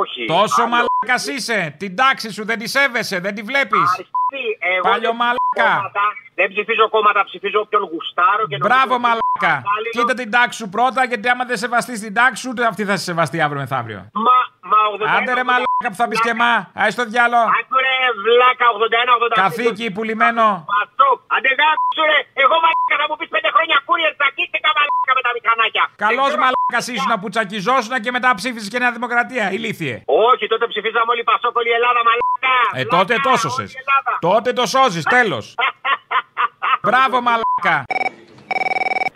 Όχι. Τόσο Άλλο. μαλάκας είσαι. Την τάξη σου δεν τη σέβεσαι, δεν τη βλέπεις. Αριστεί. Εγώ Παλιό δεν ψηφίζω μαλάκα. Κόμματα, Δεν ψηφίζω κόμματα, ψηφίζω όποιον γουστάρω και νομίζω Μπράβο ότι μαλάκα. κατάλληλο. Κοίτα την τάξη σου πρώτα, γιατί άμα δεν σεβαστείς την τάξη σου, ούτε αυτή θα σε σεβαστεί αύριο μεθαύριο. Μα, μα 81. Άντε ρε μαλάκα που θα πεις και μα. Άι στο διάλο. Άκου ρε βλάκα 81-82. Καθήκη πουλημένο. Πασόκ. Άντε γάμισου ρε. Εγώ μαλάκα θα μου πεις πέντε χρόνια κούριερ τσακίστηκα μαλάκα με τα μηχανάκια. Καλός μαλάκα ήσουν που τσακιζόσουν και μετά ψήφισες και Νέα Δημοκρατία. Ηλίθιε. Όχι, τότε ψηφίζαμε όλοι Πασόκ, όλη η Ελλάδα μαλάκα. Ε, τότε το σώσες. Τότε το σώζεις, τέλος. *laughs* Μπράβο, μαλάκα.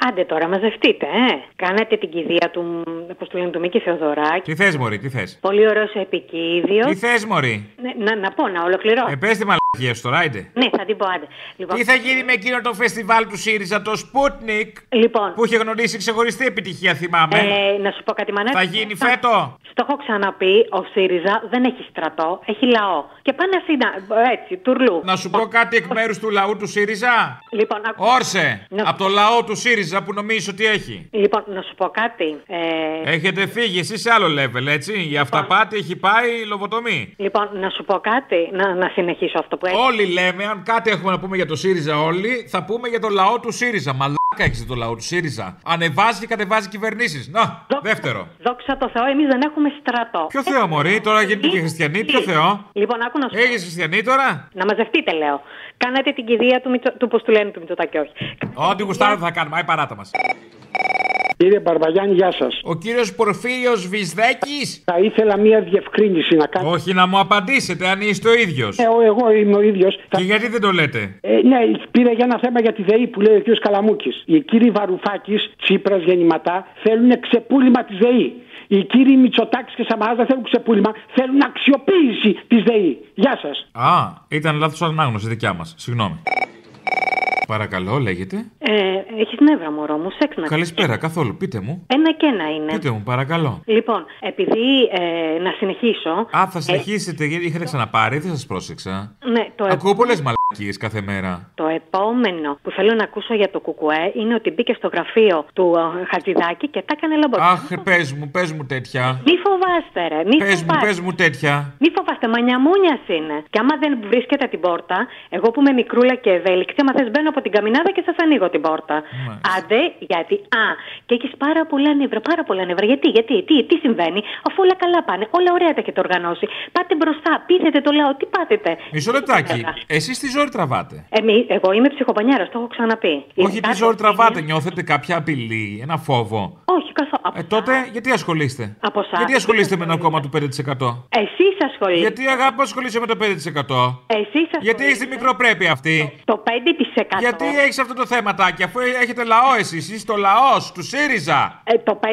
Άντε τώρα, μαζευτείτε, ε. Κάνατε την κηδεία του, πώς του λένε, του Μίκη Θεοδωράκη. Τι θες, Μωρή, τι θες; Πολύ ωραίο επικίδιο. Τι θες, Μωρή; Ναι, να, να πω, να ολοκληρώσω. Ε, πες τη μαλακία σου τώρα, είτε. Ναι, θα την πω, άντε. Λοιπόν, Τι θα γίνει με εκείνο το φεστιβάλ του ΣΥΡΙΖΑ, το Sputnik. Λοιπόν. Που είχε γνωρίσει ξεχωριστή επιτυχία, θυμάμαι; Ε, να σου πω κάτι, Μανώλη. Θα γίνει φέτο; Στο έχω ξαναπεί, ο ΣΥΡΙΖΑ δεν έχει στρατό, έχει λαό. Και πάνε αυτοί να. Έτσι, τουρλού. Να σου πω κάτι εκ μέρους του λαού του ΣΥΡΙΖΑ; Λοιπόν, ακού- Όρσε. Να- Από το λαό του ΣΥΡΙΖΑ που νομίζεις ότι έχει; Λοιπόν, να σου πω κάτι. Ε, Έχετε φύγει, εσύ σε άλλο level, έτσι. Η αυταπάτη έχει πάει λοβοτομή. λοιπόν, να σου πω κάτι. Να, να συνεχίσω αυτό που έχει. Όλοι λέμε, αν κάτι έχουμε να πούμε για το ΣΥΡΙΖΑ, όλοι, θα πούμε για το λαό του ΣΥΡΙΖΑ. Μαλάκα έχεις το λαό του ΣΥΡΙΖΑ. Ανεβάζει και κατεβάζει κυβερνήσεις. Να, δεύτερο. Δόξα τω Θεώ, εμείς δεν έχουμε στρατό. Ποιο Θεό, Μωρή, τώρα γίνεται και χριστιανή, ποιο Θεό; Λοιπόν, άκου να σου πω. Έχεις χριστιανή τώρα; Να μαζευτείτε, λέω. Κάνατε την κηδεία του, Μητσο... του πώς του λένε του Μητσοτάκη, όχι. Ό,τι γουστάρω θα κάνουμε, άι παράτα μας. Κύριε Μπαρμπαγιάννη, γεια σας. Ο κύριος Πορφύριος Βυσδέκης; Θα ήθελα μία διευκρίνηση να κάνω. Όχι να μου απαντήσετε αν είστε ο ίδιος. Ε, ο- εγώ είμαι ο ίδιος. Και γιατί δεν το λέτε; Ε, ναι, πήρα για ένα θέμα για τη ΔΕΗ που λέει ο κ. Καλαμούκης. Οι κύριοι Βαρουφάκης, Τσίπρας, Γεννηματά θέλουν ξεπούλημα της ΔΕΗ. Οι κύριοι Μητσοτάκης και Σαμαράς δεν θέλουν ξεπούλημα, θέλουν αξιοποίηση της ΔΕΗ. Γεια σας. Α, ήταν λάθος ανάγνωση δικιά μας. Συγγνώμη. Παρακαλώ, λέγεται. Ε, Έχεις νεύρα, μωρό μου, σεξ να Καλησπέρα, καθόλου. Πείτε μου. Ένα και ένα είναι. Πείτε μου, παρακαλώ. Λοιπόν, επειδή ε, να συνεχίσω. Α, θα συνεχίσετε, γιατί είχατε ξαναπάρει, δεν σας πρόσεξα. Ναι, το, ε- Ακούω πολλές μαλακίες κάθε μέρα. το επόμενο που θέλω να ακούσω για το Κουκουέ είναι ότι μπήκε στο γραφείο του ε, Χατζηδάκη και τα έκανε λαμπό. Αχ, πες μου, πες μου τέτοια. Μη φοβάστε, ρε. Μη Πες μου, φοβάστε. πες μου τέτοια. Μη φοβάστε, μανιαμούνιας είναι. Και άμα δεν βρίσκεται την πόρτα, εγώ που είμαι μικρούλα και ευέλικτη, άμα θε μπαίνω από την καμινάδα και σας ανοίγω την πόρτα. Άντε, γιατί. Α, και έχεις πάρα πολλά νεύρα, πάρα πολλά νεύρα. Γιατί, γιατί, τι, τι συμβαίνει, αφού όλα καλά πάνε, όλα ωραία τα έχετε οργανώσει. Πάτε μπροστά, πείθετε το λαό, τι πάτετε. Μισό λεπτάκι. Εσείς τι ζόρι τραβάτε. Εμεί, εγώ είμαι ψυχοπανιάρα, το έχω ξαναπεί. Όχι, τι ζόρι τραβάτε. Νιώθετε κάποια απειλή, ένα φόβο. Όχι, καθόλου. Ε, τότε γιατί ασχολείστε; Από εσάς. Γιατί ασχολείστε με ένα κόμμα του 5%. Εσείς ασχολείστε. Γιατί αγάπη ασχολείσαι με το 5%. Εσείς Γιατί έχει τη μικροπρέπεια αυτή; Το 5%. Γιατί έχεις αυτό το θέματάκι, αφού έχετε λαό εσείς, είσαι το λαός του ΣΥΡΙΖΑ. Ε, το 5,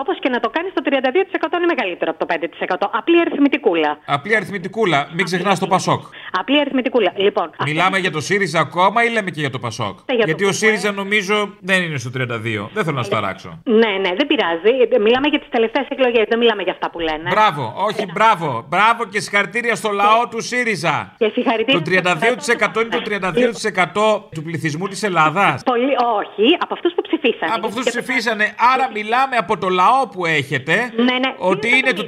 όπως και να το κάνεις το 32% είναι μεγαλύτερο από το 5%. Απλή αριθμητικούλα. Απλή αριθμητικούλα, μην ξεχνάς το Πασόκ. Απλή αριθμητικούλα. Λοιπόν, Μιλάμε για το ΣΥΡΙΖΑ ακόμα ή λέμε και για το Πασόκ; Για το Γιατί ο Πασόκ. ΣΥΡΙΖΑ νομίζω δεν είναι στο 32. Δεν θέλω να σου ταράξω. ναι, ναι, δεν πειράζει. Ε, Μιλάμε για τις τελευταίες εκλογές, δεν μιλάμε για αυτά που λένε. Μπράβο, όχι μπράβο. Μπράβο και συγχαρητήρια στο λαό του ΣΥΡΙΖΑ. Και συγχαρητήρια. Το 32% είναι το 32% του πληθυσμού της Ελλάδας. Πολύ, όχι, από αυτούς που ψηφίσανε. Από αυτούς ψηφίσανε. Άρα μιλάμε από το λαό που έχετε. Ναι, ναι. Ότι Δύο είναι το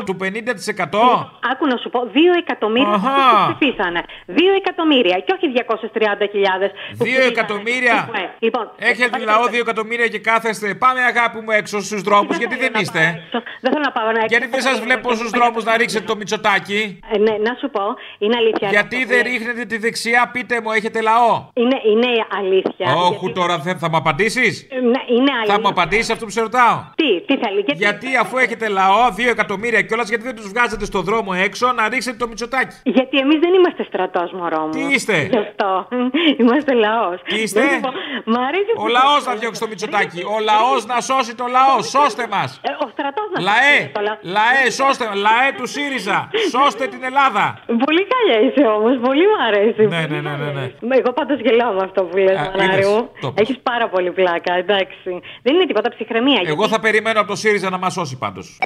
32% του 50%. Άκου να σου πω, 2 εκατομμύρια Αχα. αυτούς που ψηφίσανε. 2 εκατομμύρια και όχι 230.000. που 2 ψηφίσανε. εκατομμύρια. Ε, Λοιπόν, Έχετε λαό 2 εκατομμύρια και κάθεστε. Πάμε αγάπη βλέπουμε έξω στους δρόμους, γιατί δεν είστε; Δεν θέλω να πάω να Γιατί δεν σας βλέπω στους δρόμους να ρίξετε το μυτσοτάκι; Ε, ναι, να σου πω, είναι αλήθεια. Γιατί δεν ρίχνετε τη δεξιά, πείτε μου, έχετε λαό; Είναι, είναι αλήθεια. Όχι τώρα, δεν θα μου απαντήσεις; Ε, ναι, είναι αλήθεια. Θα μου απαντήσεις αυτό που σε ρωτάω; Τι, τι θέλει. Γιατί, Γιατί αφού έχετε λαό, 2 εκατομμύρια κιόλας, γιατί δεν τους βγάζετε στο δρόμο έξω να ρίξετε το μυτσοτάκι; Γιατί εμείς δεν είμαστε στρατός, μωρό μου. Τι είστε; Γι' αυτό. Είμαστε λαός. Τι είστε; Μ' αρέσει Ο λαός να διώξει το μυτσοτάκι. Ο λαός να σώσει το λαό. Σώστε μας. Ε, ο στρατός να Λαέ, σώσει το λαό. λαέ, σώστε μα. Λαέ του ΣΥΡΙΖΑ. Σώστε την Ελλάδα. Πολύ καλιά είσαι όμως, πολύ μου αρέσει. Ναι, ναι, ναι, ναι. ναι. Μα Εγώ πάντως γελάω με αυτό που λες, Α, Μανάρη είδες, μου. το πες. Έχεις πάρα πολύ πλάκα, εντάξει. Δεν είναι τίποτα ψυχραιμία. Εγώ θα περιμένω από το ΣΥΡΙΖΑ να μας σώσει πάντως.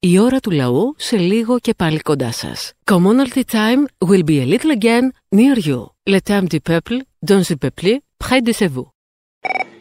Η ώρα του λαού σε λίγο και πάλι κοντά σας. Commonalty time will be a little again near you. Le temps du peuple, dans le peuple, près de chez you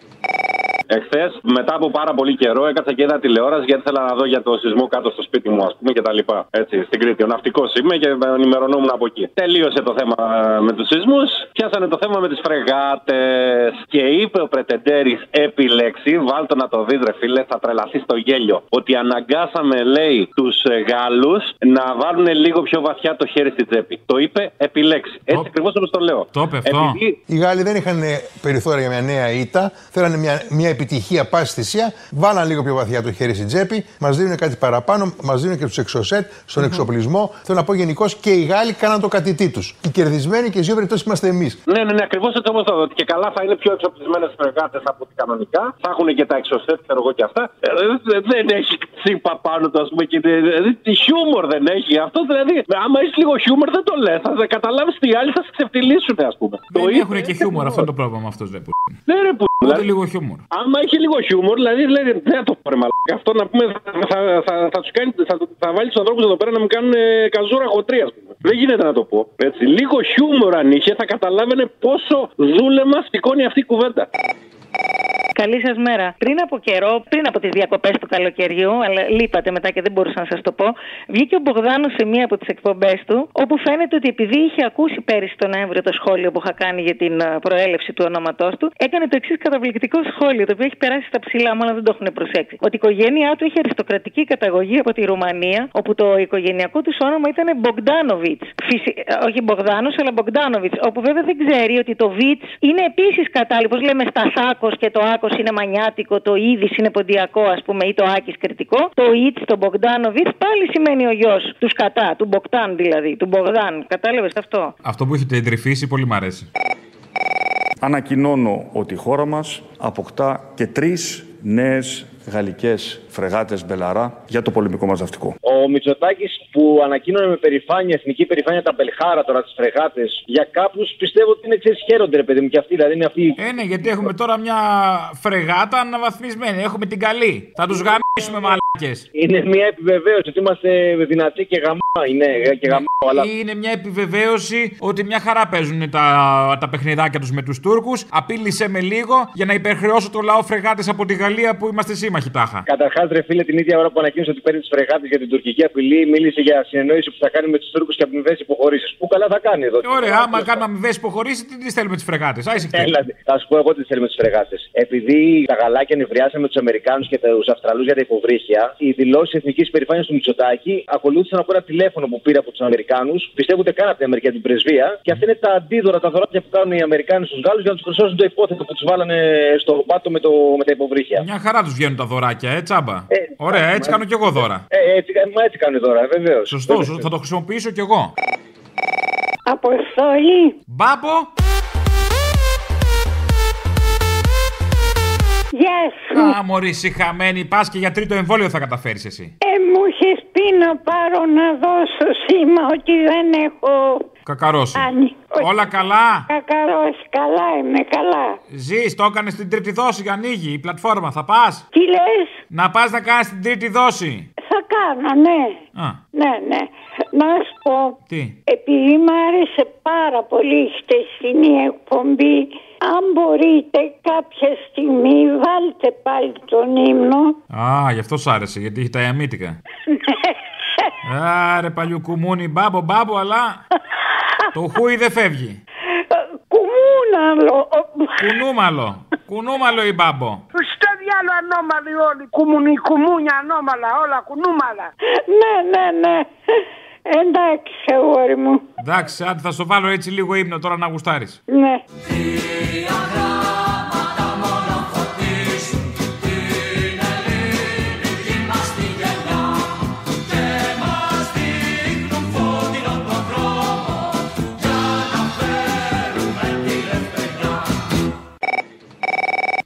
Εχθές, μετά από πάρα πολύ καιρό, έκατσα και είδα τηλεόραση γιατί ήθελα να δω για το σεισμό κάτω στο σπίτι μου, ας πούμε, και τα λοιπά. Έτσι, στην Κρήτη. Ο ναυτικός είμαι και ενημερωνόμουν από εκεί. Τελείωσε το θέμα ε, με τους σεισμούς. Πιάσανε το θέμα με τις φρεγάτες. Και είπε ο Πρετεντέρης επιλέξει, βάλτο να το δεις, ρε φίλε, θα τρελαθεί στο γέλιο. Ότι αναγκάσαμε, λέει, τους Γάλλους να βάλουν λίγο πιο βαθιά το χέρι στη τσέπη. Το είπε επιλέξει. Έτσι ακριβώς όπως το λέω. Το είπε αυτό. Επειδή Οι Γάλλοι δεν είχαν περιθώρια για μια νέα ήττα. Θέλανε μια, μια επιτυχία πάση θυσία. Βάλαν λίγο πιο βαθιά το χέρι στην τσέπη. Μας δίνουν κάτι παραπάνω. Μας δίνουν και τους εξωσέτ στον εξοπλισμό. Θέλω να πω γενικώς και οι Γάλλοι κάναν το κατητή τους. Οι κερδισμένοι και οι δύο περιπτώσει είμαστε εμείς. Ναι, ναι, ναι, ακριβώς έτσι όπως το δω. Και καλά θα είναι πιο εξοπλισμένες φρεγάτες από ό,τι κανονικά. Θα έχουν και τα εξωσέτ, ξέρω εγώ και αυτά. Ε, δε- δεν έχει τσίπα πάνω του, ας πούμε. Και, δηλαδή, τι χιούμορ δεν έχει. Αυτό δηλαδή, άμα έχεις λίγο χιούμορ δεν το λες. Θα καταλάβεις τι οι άλλοι θα σε ξεφτυλίσουν, ας πούμε. Δεν είπε έχουν και χιούμορ, αυτό είναι το πρόβλημα με αυτούς. Δεν Ναι, ρε, που. Ούτε λίγο χιούμορ. Άμα έχει λίγο χιούμορ, δηλαδή λέει, δεν θα το πω ρε μαλάκα. Αυτό να πούμε, θα, θα, θα, θα, τους κάνει, θα, θα βάλει τους ανθρώπους εδώ πέρα να μου κάνουν ε, καζούρα χωτρία, ας πούμε. Δεν γίνεται να το πω. Έτσι. Λίγο χιούμορ αν είχε, θα καταλάβαινε πόσο δούλεμα σηκώνει αυτή η κουβέντα. Καλή σας μέρα. Πριν από καιρό, πριν από τις διακοπές του καλοκαιριού, αλλά λείπατε μετά και δεν μπορούσα να σας το πω, βγήκε ο Μπογδάνος σε μία από τις εκπομπές του, όπου φαίνεται ότι επειδή είχε ακούσει πέρυσι τον Νοέμβριο το σχόλιο που είχα κάνει για την ε, προέλευση του ονόματός του, έκανε το εξής καταπληκτικό σχόλιο, το οποίο έχει περάσει στα ψηλά, μάλλον δεν το έχουν προσέξει. Ότι η οικογένειά του είχε αριστοκρατική καταγωγή από τη Ρουμανία, όπου το οικογενειακό του όνομα ήταν Μπογκδάνοβιτς. Όχι Μπογδάνος, αλλά Μπογκδάνοβιτς. Όπου βέβαια δεν ξέρει ότι το Βιτς είναι επίσης κατάλληλο. Πώ λέμε στα Σάκο και το Άκος είναι μανιάτικο, το Ήδη είναι ποντιακό, ας πούμε, ή το Άκης κριτικό. Το Ιτς, το Μπογκδάνοβιτ πάλι σημαίνει ο γιος του Σκατά, του Μποκτάν δηλαδή, του Μπογδάν. Κατάλαβες αυτό; Αυτό που έχετε εντρυφήσει πολύ μ' αρέσει. Ανακοινώνω ότι η χώρα μας αποκτά και τρεις νέες γαλλικές φρεγάτες Μπελαρά για το πολεμικό μας ναυτικό. Ο Μητσοτάκης που ανακοίνωνε με περηφάνεια, εθνική περηφάνεια τα Μπελχάρα τώρα τις φρεγάτες, για κάποιους πιστεύω ότι είναι ξέρεις χαίρονται, ρε παιδί μου, και αυτοί δηλαδή είναι αυτοί. Ε, ναι, γιατί έχουμε τώρα μια φρεγάτα αναβαθμισμένη. Έχουμε την καλή. Θα τους γαμήσουμε μαλάκε. Είναι μια επιβεβαίωση ότι είμαστε δυνατοί και γαμά. Είναι και γαμά, αλλά. Είναι μια επιβεβαίωση ότι μια χαρά παίζουν τα, τα παιχνιδάκια τους με τους Τούρκους. Απείλησε με λίγο για να υπερχρεώσω το λαό φρεγάτες από τη Γαλλία που είμαστε σύμμαχοι τάχα. Καταρχάς, ρε φίλε, την ίδια ώρα που ανακοίνωσε ότι παίρνει τι φρεγάτες για την τουρκική απειλή, μίλησε για συνεννόηση που θα κάνει με τους Τούρκους και αμοιβές υποχωρήσεις. Που καλά θα κάνει εδώ. Ε, Ωραία, άμα κάνουμε αμοιβές υποχωρήσεις, τι τι θέλουμε τις φρεγάτες; Άισιχτε. Έλα, θα σου πω εγώ τι θέλουμε τις φρεγάτες. Επειδή τα γαλάκια νευριάσαμε τους Αμερικάνους και τους Αυστραλούς για τα υποβρύχια, οι δηλώσεις εθνικής υπερηφάνειας του Μητσοτάκη ακολούθησαν από ένα τηλέφωνο που πήρε από τους Αμερικάνους. Πιστεύω ούτε καν από την Αμερική, από την πρεσβεία. Και αυτά είναι τα αντίδωρα, τα δωράκια που κάνουν οι Αμερικάνοι στους Γάλλους για να τους χρυσώσουν το υπόθετο που τους βάλανε στο πάτο με, το, με τα υποβρύχια. Μια χαρά τους βγαίνουν τα δωράκια, ε, τσάμπα. Ωραία, έτσι κάνω κι εγώ δώρα. Ε, έτσι, μα έτσι κάνουν δώρα, βεβαίως. Σωστό, σωστό, θα το χρησιμοποιήσω κι εγώ. Αποστολή. Μπάμπο. Γεια σου. Α, μωρή, συχαμένη, πας και για τρίτο εμβόλιο θα καταφέρεις εσύ. Ε, μου είχε πει να πάρω να δώσω σήμα ότι δεν έχω Κακαρός. κάνει. Όλα καλά; Κακαρός, καλά είμαι, καλά. Ζεις, το έκανες στην τρίτη δόση για ανοίγει η πλατφόρμα. Θα πας; Τι λες; Να πας να κάνεις την τρίτη δόση; Θα κάνω, ναι. Α. Ναι, ναι. Να σου πω, Τι; επειδή μ' άρεσε πάρα πολύ η χτεσινή εκπομπή, αν μπορείτε κάποια στιγμή βάλτε πάλι τον ύμνο. Α, γι' αυτό σ' άρεσε, γιατί έχει τα ιαμίτικα. Άρε παλιού κουμούνι, μπάμπο, μπάμπο, αλλά το χούι δεν φεύγει. Κουμούναλο. Κουνούμαλο. Κουνούμαλο η μπάμπο. Στο διάλο ανώμαλοι όλοι. Κουμουνι, κουμούνια ανώμαλα, όλα κουνούμαλα. Ναι, ναι, ναι. Εντάξει, αγόρι μου. Εντάξει, άντε θα στο βάλω έτσι λίγο ύμνο τώρα να γουστάρεις. Ναι.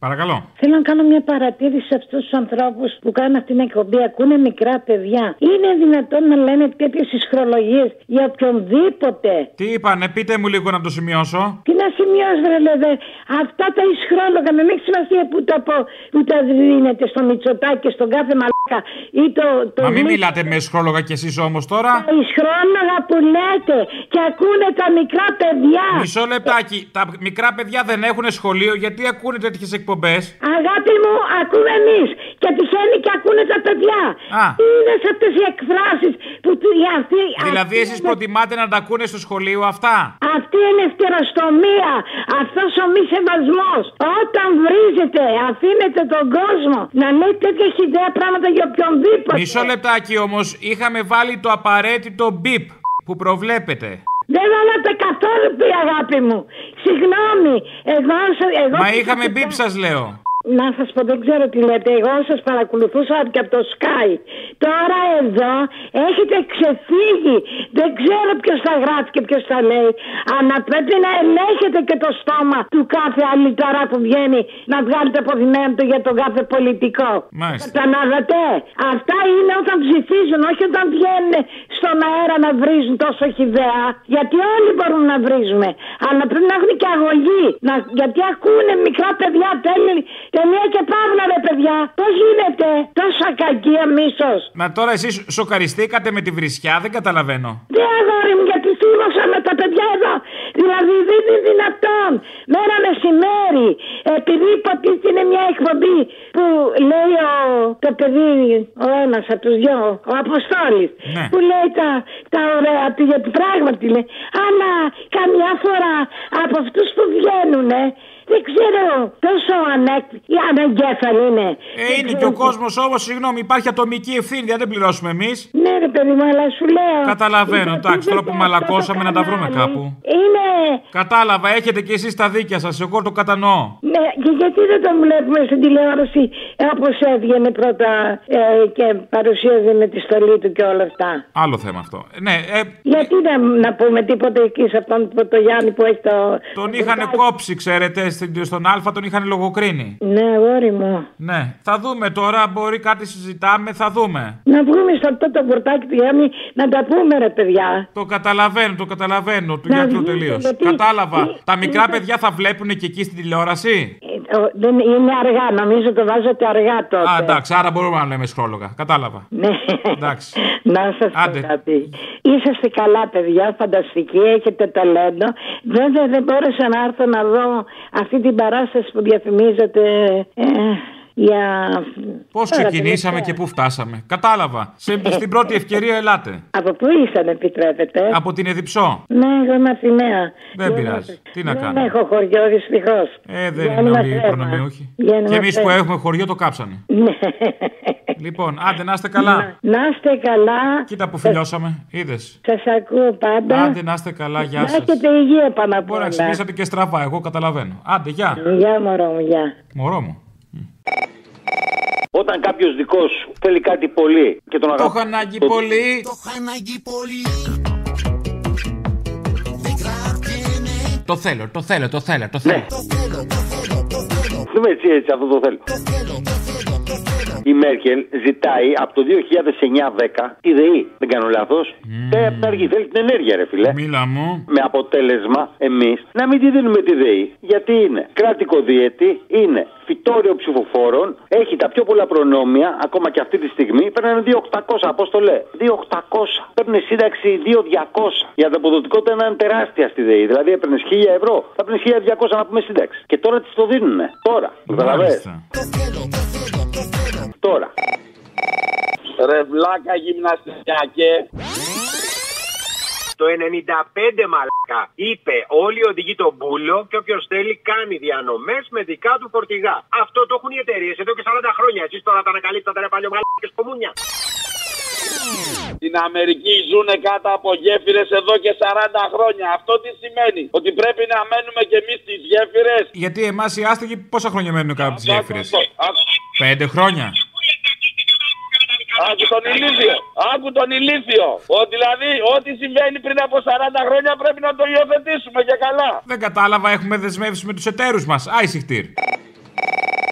Παρακαλώ. Θέλω να κάνω μια παρατήρηση σε αυτούς τους ανθρώπους που κάνουν αυτήν την εκπομπή. Ακούνε μικρά παιδιά. Είναι δυνατόν να λένε τέτοιες ισχρολογίες για οποιονδήποτε; Τι είπανε, πείτε μου λίγο να το σημειώσω. Τι να σημειώσει, βρε λέτε. Αυτά τα ισχρόλογα με μην σημασία που τα, πω, που τα δίνετε στο Μητσοτάκι και στον κάθε μαλάκα ή το. το Μα μην γλύκο. μιλάτε με σχόλογα κι εσείς όμως τώρα. Τα ισχρόλογα που λέτε και ακούνε τα μικρά παιδιά. Μισό λεπτάκι. Τα μικρά παιδιά δεν έχουν σχολείο γιατί ακούνε τέτοιες εκπομπές; Αγάπη μου, ακούμε εμείς και τυχαίνει και ακούνε τα παιδιά. Α. Τι είναι σε αυτές οι εκφράσεις που του- οι αυτοί. Δηλαδή εσείς προτιμάτε να τα ακούνε στο σχολείο αυτά; Αυτή είναι ευτεροστομία. Αυτός ο μη σεβασμός. Όταν βρίζετε, αφήνετε τον κόσμο να λέει τέτοια χιδέα πράγματα για οποιονδήποτε. Μισό λεπτάκι όμως. Είχαμε βάλει το απαραίτητο μπιπ που προβλέπετε. Δεν βάλατε καθόλου πει, αγάπη μου. Συγγνώμη. Εγώ, σε- εγώ Μα είχαμε μπιπ σας λέω. Να σας πω, δεν ξέρω τι λέτε. Εγώ σας παρακολουθούσα και από το Sky. Τώρα εδώ έχετε ξεφύγει. Δεν ξέρω ποιος τα γράφει και ποιος τα λέει. Αλλά πρέπει να ελέγχετε και το στόμα του κάθε αλυταρά που βγαίνει να βγάλετε αποθυμένο για τον κάθε πολιτικό. Μάλιστα. Καταλάβατε. Αυτά είναι όταν ψηφίζουν, όχι όταν βγαίνουν στον αέρα να βρίζουν τόσο χιδέα. Γιατί όλοι μπορούμε να βρίζουμε. Αλλά πρέπει να έχουν και αγωγή. Να, γιατί ακούνε μικρά παιδιά τέλει, τελεία και παύλα ρε παιδιά. Πώς γίνεται; Τόσα κακία μίσος. Μα τώρα εσείς σοκαριστήκατε με τη βρισιά, δεν καταλαβαίνω. Δεν αγόρι μου, γιατί θύμωσα με τα παιδιά εδώ. Δηλαδή δεν είναι δυνατόν. Μέρα μεσημέρι. Επειδή υποτίθεται είναι μια εκπομπή που λέει ο, το παιδί, ο ένας από τους δυο, ο Αποστόλης. Ναι. Που λέει τα, τα ωραία του γιατί πράγματι λέει. Αλλά καμιά φορά από αυτούς που βγαίνουν, δεν ξέρω τόσο ανεκ... οι ανεγκέφαλοι είναι. Ε, είναι και ο κόσμος όμως, συγγνώμη, υπάρχει ατομική ευθύνη, δεν την πληρώσουμε εμείς. Ναι, ρε παιδί μου, αλλά σου λέω. Καταλαβαίνω, εντάξει, τώρα που μαλακώσαμε να τα βρούμε κάπου. Είναι. Κατάλαβα, έχετε κι εσείς τα δίκια σας, εγώ το κατανοώ. Ναι, και γιατί δεν τον βλέπουμε στην τηλεόραση όπως έβγαινε πρώτα ε, και παρουσίαζε με τη στολή του και όλα αυτά; Άλλο θέμα αυτό. Ναι, ε, Γιατί να, να πούμε τίποτα εκεί σε αυτόν που- το Γιάννη που έχει το. τον είχαν κόψει, ξέρετε, στην- στον Α τον είχαν λογοκρίνει. Ναι, αγόρι μου. Ναι, θα δούμε τώρα, μπορεί κάτι συζητάμε, θα δούμε. Να βγούμε σε αυτό το πορτάκι του Γιάννη να τα πούμε, ρε παιδιά. Το καταλαβαίνω, το καταλαβαίνω, του Να γιατρού βγείτε, τελείως. γιατί- Κατάλαβα. Τα μικρά παιδιά θα βλέπουν και εκεί στην τηλεόραση; Ε, ο- δεν, είναι αργά, νομίζω το βάζετε αργά τότε. Α, εντάξει, άρα μπορούμε να λέμε σχόλογα. Κατάλαβα. Ναι. Εντάξει. *laughs* Να σας πω κάτι. Είσαστε καλά, παιδιά, φανταστικοί, έχετε ταλέντο. Βέβαια, δεν μπόρεσα να έρθω να δω αυτή την παράσταση που διαφημίζετε ε, για. Πώς Τώρα, ξεκινήσαμε τελευταία. και πού φτάσαμε. Κατάλαβα. Σε, στην πρώτη ευκαιρία ελάτε. Από πού ήσαν, επιτρέπετε; Από την Εδιψό. Ναι, εγώ είμαι από τη Νέα. Δεν πειράζει. Τι να Δεν κάνουμε. έχω χωριό, δυστυχώς. Ε, δεν είναι όλοι προνομιούχοι. Και εμείς που έχουμε χωριό το κάψανε. Ναι. Λοιπόν, άντε να είστε καλά. Να είστε καλά. Κοίτα που φιλιώσαμε. Είδες. Σας ακούω πάντα. Άντε να είστε καλά, γεια Να σας. έχετε υγεία πάνω απ' Μπορεί να όλα. ξυπνήσατε και στραβά, εγώ καταλαβαίνω. Άντε, γεια. Γεια, μωρό μου, γεια. Μωρό μου. Όταν κάποιος δικός σου θέλει κάτι πολύ και τον Το αγαπάς. έχω ανάγκη πολύ. Το θέλω, το θέλω, το θέλω, το θέλω. Δεν έτσι, έτσι, αυτό το θέλω. Η Μέρκελ ζητάει από το 2009-10 τη ΔΕΗ. Δεν κάνω λάθος. Δεν από την αρχή θέλει την ενέργεια, ρε φιλέ. Μίλα μου. Με αποτέλεσμα εμείς να μην τη δίνουμε τη ΔΕΗ. Γιατί είναι κράτικο δίαιτη, είναι φυτόριο ψηφοφόρων, έχει τα πιο πολλά προνόμια, ακόμα και αυτή τη στιγμή παίρνουν 2.800. Πώ το λέει, 2.800. Παίρνουν σύνταξη 2.200. Η ανταποδοτικότητα είναι τεράστια στη ΔΕΗ. Δηλαδή έπαιρνε 1.000 ευρώ, θα παίρνει 1.200 να πούμε σύνταξη. Και τώρα τη το δίνουν. Τώρα. Καταλαβαίνεις. Τώρα. Ρε βλάκα γυμναστικιακέ. Το 95 μαλάκα μαλάκα. Είπε όλοι οι οδηγοί τον μπούλο και όποιος θέλει κάνει διανομές με δικά του φορτηγά. Αυτό το έχουν οι εταιρείες εδώ και 40 χρόνια. Εσείς τώρα τα ανακαλύψατε ρε παλιωμαλάκε κομμούνια. Στην Αμερική ζουν κάτω από γέφυρες εδώ και 40 χρόνια. Αυτό τι σημαίνει, Ότι πρέπει να μένουμε κι εμείς στις γέφυρες; Γιατί εμάς οι άστεγοι πόσα χρόνια μένουν κάτω από τις γέφυρες; Πέντε χρόνια. Άκου τον ηλίθιο. Άκου τον ηλίθιο. Ότι δηλαδή ό,τι συμβαίνει πριν από 40 χρόνια πρέπει να το υιοθετήσουμε και καλά. Δεν κατάλαβα, έχουμε δεσμεύσει με τους εταίρους μας. Άισιχτήρ.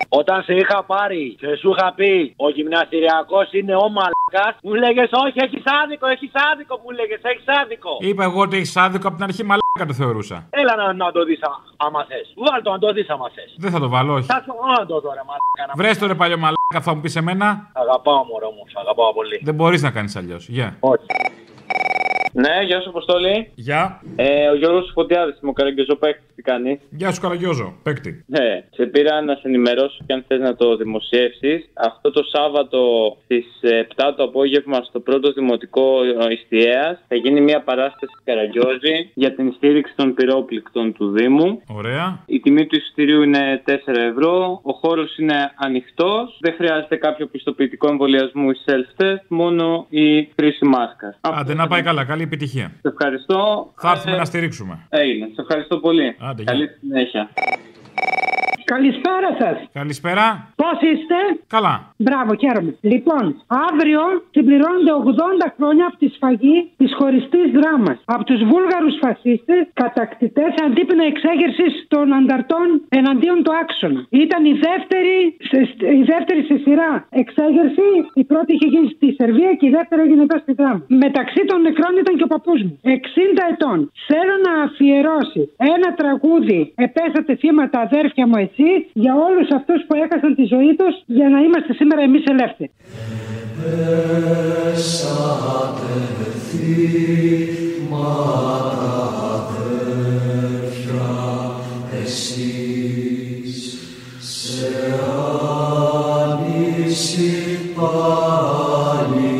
Όταν σε είχα πάρει και σου είχα πει ο γυμναστηριακός είναι ο μαλακάς, μου λέγες Όχι, έχεις άδικο, έχεις άδικο, μου λέγες, έχεις άδικο. Είπα εγώ ότι έχεις άδικο από την αρχή μαλάκα το θεωρούσα. Έλα να, να το δεις άμα θες. Βάλ το να το δεις άμα θες. Δεν θα το βάλω, όχι. Θα το δω τώρα, μαλάκα. Βρες το ρε παλιό μαλάκα, θα μου πεις εμένα. Αγαπάω μωρό μου, αγαπάω πολύ. Δεν μπορείς να κάνεις αλλιώς. Γεια. Όχι. Ναι, γεια σου, Αποστόλη. Γεια. Ε, ο Γιώργος Φωτιάδης, μου Καραγκιόζο παίκτης, τι κάνει; Γεια σου, Καραγκιόζο, παίκτη. Ναι, σε πήρα να σε ενημερώσω και αν θες να το δημοσιεύσεις. Αυτό το Σάββατο στις 7 το απόγευμα στο πρώτο δημοτικό Ιστιαίας θα γίνει μια παράσταση Καραγκιόζη για την στήριξη των πυρόπληκτων του Δήμου. Ωραία. Η τιμή του εισιτηρίου είναι 4 ευρώ. Ο χώρος είναι ανοιχτός. Δεν χρειάζεται κάποιο πιστοποιητικό εμβολιασμού ή self-test, μόνο η χρήση μάσκα. Άντε να πάει καλά, καλή επιτυχία. Σε ευχαριστώ. Θα έρθουμε να στηρίξουμε. Έγινε. Σε ευχαριστώ πολύ. Άντε, Καλή συνέχεια. Καλησπέρα σας. Καλησπέρα. Πώς είστε, Καλά. Μπράβο, χαίρομαι. Λοιπόν, αύριο συμπληρώνονται 80 χρόνια από τη σφαγή της χωριστής δράμας. Από τους Βούλγαρους φασίστες, κατακτητές αντίπεινα εξέγερσης των ανταρτών εναντίον του άξονα. Ήταν η δεύτερη, σε, η δεύτερη σε σειρά εξέγερση. Η πρώτη είχε γίνει στη Σερβία και η δεύτερη έγινε εδώ στη δράμα. Μεταξύ των νεκρών ήταν και ο παππούς μου. 60 ετών. Θέλω να αφιερώσει ένα τραγούδι. Επέσατε θύματα αδέρφια μου εσύ για όλους αυτούς που έχασαν τη ζωή τους για να είμαστε σήμερα εμείς ελεύθεροι. πάλι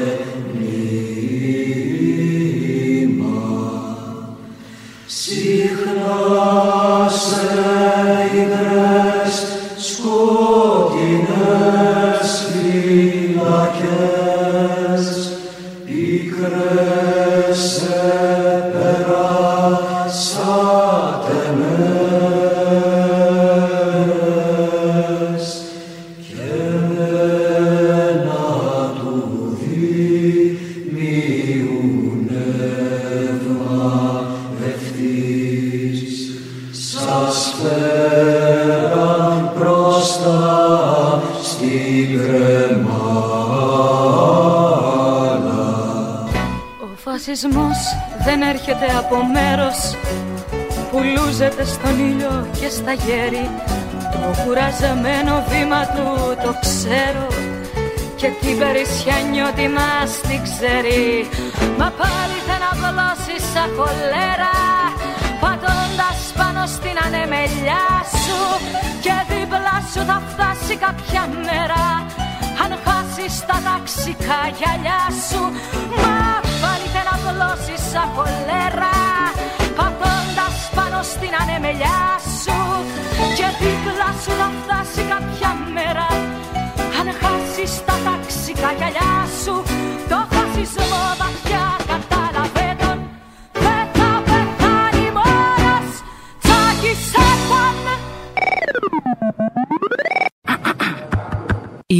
έρχεται από μέρος που λούζεται στον ήλιο και στα γέρη το κουραζεμένο βήμα του το ξέρω και την περισσιά νιώτη μας την ξέρει. Μα πάλι δεν απλώσει σαν χολέρα πατώντας πάνω στην ανεμελιά σου. Και δίπλα σου θα φτάσει κάποια μέρα αν χάσεις τα ταξικά γυαλιά σου. Μα πάλι δεν απλώσεις σαν χολέρα Πατώντας πάνω στην ανεμελιά σου. Και δίπλα σου θα φτάσει κάποια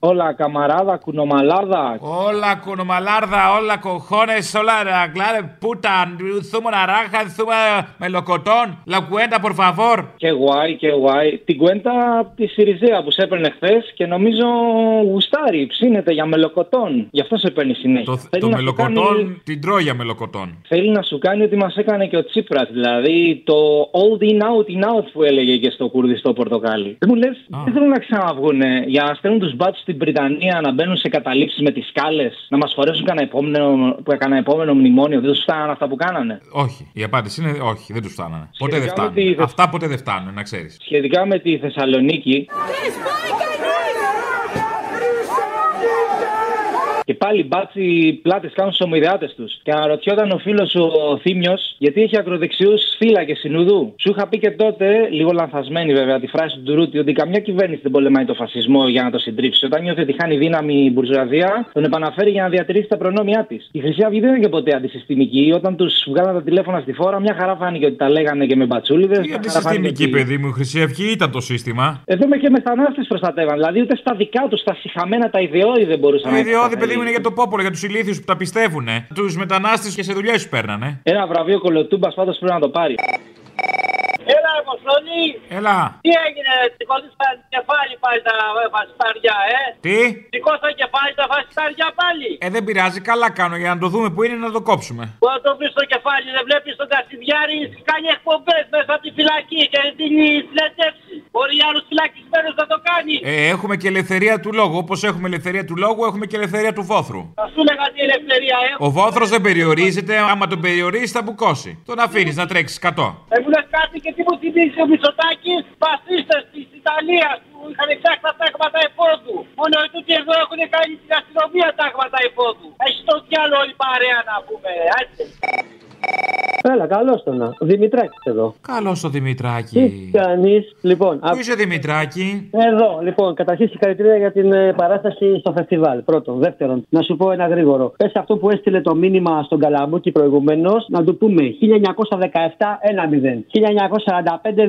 Όλα καμαράδα, κουνομαλάδα. Όλα κουνομαλάρδα, όλα κοχώνες, όλα αγκλάρε, πούτα, θούμε ναράχα, θούμε μελοκοτών. La cuenta, por favor. Και guay, και guay. Την κουέντα από της Σιριζέα που σε έπαιρνε χθες και νομίζω γουστάρει, ψήνεται για μελοκοτών. Γι' αυτό σε παίρνει συνέχεια. Το, Θέλει το να σου μελοκοτόν, κάνει- την τρώει μελοκοτόν. Θέλει να σου κάνει ότι μας έκανε και ο Τσίπρας. Δηλαδή το old in out in out που έλεγε και στο κουρδιστό πορτοκάλι. Δεν μου λες, δεν θέλουν να ξαναβγούν για να στέλνουν τους μπάτσου στην Βρυτανία να μπαίνουν σε καταλήψεις με τις σκάλες, να μας φορέσουν κανένα επόμενο, κανένα επόμενο μνημόνιο. Δεν τους φτάναν αυτά που κάνανε. Όχι. Η απάντηση είναι όχι, δεν τους φτάνανε. Ποτέ δεν Σχετικά με φτάνουν. τη- Αυτά ποτέ δεν φτάνουν, να ξέρεις. Σχετικά με τη Θεσσαλονίκη. Και πάλι μπάτσι πλάτες κάνουν στους ομοιδιάτε τους. Και αναρωτιόταν ο φίλος ο Θήμιος γιατί έχει ακροδεξιούς φύλακε συνουδού. Σου είχα πει και τότε, λίγο λανθασμένη βέβαια, τη φράση του Ντουρούτη, ότι καμιά κυβέρνηση δεν πολεμάει το φασισμό για να το συντρίψει. Όταν νιώθει ότι χάνει δύναμη η μπουρζουαζία, τον επαναφέρει για να διατηρήσει τα προνόμια της. Η Χρυσή Αυγή δεν είναι και ποτέ αντισυστημική. Όταν τους βγάλαν τα τηλέφωνα στη φόρα, μια χαρά φάνηκε ότι τα λέγανε και με μπατσούλιδες. Η αντισυστημική, παιδί μου, η Χρυσή Αυγή ήταν το σύστημα. Εδώ με και μετανάστες προστατεύαν. Δηλαδή ούτε στα δικά τους, τα συχαμένα, τα ιδεώδη δεν μπορούσαν Τα να ιδιώδη, παιδί μου, εξασφαλίσουν. Είναι για το πόπολο, για τους ηλίθιους που τα πιστεύουν. Τους μετανάστες και σε δουλειές τους παίρνανε. Ένα βραβείο κολοτούμπας πάντως πρέπει να το πάρει. Έλα, Αποστολή! Έλα. Τι έγινε, σηκώθησα κεφάλι πάλι τα φασιστάρια, ε! Τι; Σηκώθησα κεφάλι τα φασιστάρια πάλι! Ε, δεν πειράζει, καλά κάνω για να το δούμε που είναι να το κόψουμε. Που να το βρεις στο κεφάλι, δεν βλέπεις τον Κασιδιάρη κάνει εκπομπές μέσα από τη φυλακή και δίνει συνέντευξη. Μπορεί άλλους φυλακισμένους να το κάνει. Ε, έχουμε και ελευθερία του λόγου. Όπως έχουμε ελευθερία του λόγου, έχουμε και ελευθερία του βόθρου. Θα σου λέγα τι ελευθερία έχω. Ο βόθρος δεν περιορίζεται, άμα τον περιορίζεις θα μπουκώσει. Τον αφήνεις να τρέξεις 100. Δεν μου λες κάτι και τι μου θυμίζει ο Μητσοτάκης, φασίστες της Ιταλίας που είχαν φτιάξει τα τάγματα εφόδου. Μόνο οι τούτοι εδώ έχουν κάνει την αστυνομία τάγματα εφόδου. Έχει το διάλογο όλη η παρέα να πούμε. Άντε. Έλα, καλώς το να. Ο Δημητράκης εδώ. Καλό το Τι Δημητράκη. κάνεις, λοιπόν. Πού είσαι Δημητράκη; Εδώ, λοιπόν, καταρχήν συγχαρητήρια για την ε, παράσταση στο φεστιβάλ. Πρώτον. Δεύτερον, να σου πω ένα γρήγορο. Πες αυτό που έστειλε το μήνυμα στον Καλαμούκη προηγουμένως, να του πούμε 1917 1-0, 1945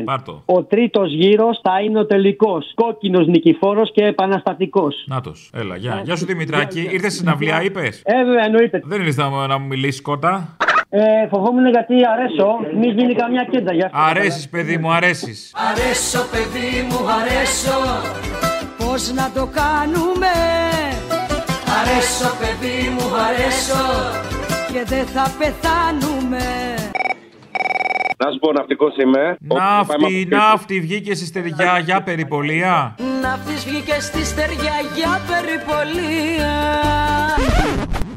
2-0. Πάρτο. Ο τρίτος γύρος θα είναι ο τελικός. Κόκκινος νικηφόρος και επαναστατικός. Νάτος. Έλα, γεια. Γεια σου Δημητράκη. Ήρθες στην αυλία, είπες; Ε, βέβαια, εννοείται. Δεν ήρθες να, να μου μιλήσεις κότα. Ε, φοβόμουν γιατί αρέσω, μην γίνει καμιά κέντα για αυτό. Αρέσεις, παιδί μου, αρέσεις. Αρέσω παιδί μου αρέσω Πώς να το κάνουμε; Αρέσω παιδί μου αρέσω και δεν θα πεθάνουμε Να σου πω, ναυτικός είμαι. Ναύτη, ναύτη, βγήκε στη στεριά για περιπολία. Ναύτης βγήκε στη στεριά για περιπολία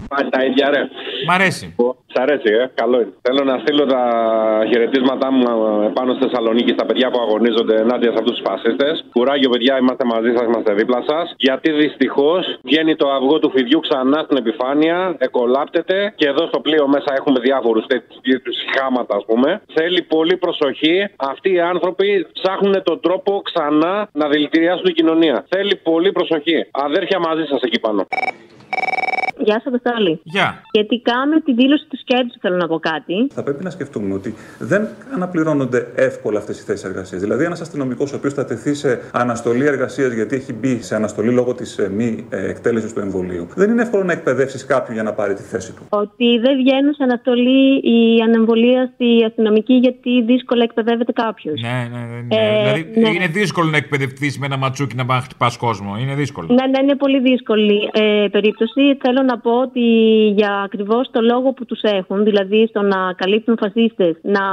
Πάλι τα ίδια, ρε. Μ' αρέσει. Σ' αρέσει, ε. Καλό είναι. Θέλω να στείλω τα χαιρετίσματά μου ε, πάνω στη Θεσσαλονίκη στα παιδιά που αγωνίζονται ενάντια σε αυτούς τους φασίστες. Κουράγιο, παιδιά, είμαστε μαζί σας, είμαστε δίπλα σας. Γιατί δυστυχώς βγαίνει το αυγό του φιδιού ξανά στην επιφάνεια, εκολάπτεται και εδώ στο πλοίο μέσα έχουμε διάφορους τέτοιους χάματα, ας πούμε. Θέλει πολύ προσοχή. Αυτοί οι άνθρωποι ψάχνουν τον τρόπο ξανά να δηλητηριάσουν την κοινωνία. Θέλει πολύ προσοχή. Αδέρφια μαζί σας εκεί πάνω. Γεια σας, Αποστόλη. Γεια. Σχετικά με τη δήλωση του Σκέτζου, θέλω να πω κάτι. Θα πρέπει να σκεφτούμε ότι δεν αναπληρώνονται εύκολα αυτές οι θέσεις εργασίας. Δηλαδή, ένας αστυνομικός ο οποίος θα τεθεί σε αναστολή εργασίας γιατί έχει μπει σε αναστολή λόγω της μη ε, εκτέλεσης του εμβολίου, δεν είναι εύκολο να εκπαιδεύσεις κάποιον για να πάρει τη θέση του. Ότι δεν βγαίνουν σε αναστολή η ανεμβολία στη αστυνομική γιατί δύσκολα εκπαιδεύεται κάποιος. Ναι, ναι, ναι. ναι. Ε, δηλαδή ναι. είναι δύσκολο να εκπαιδευτείς με ένα ματσούκι να πάει να χτυπάς κόσμο. Είναι δύσκολο. Ναι, ναι, είναι πολύ δύσκολη ε, περίπτωση. Θέλω να πω ότι για ακριβώς το λόγο που τους έχουν, δηλαδή στο να καλύπτουν φασίστες, να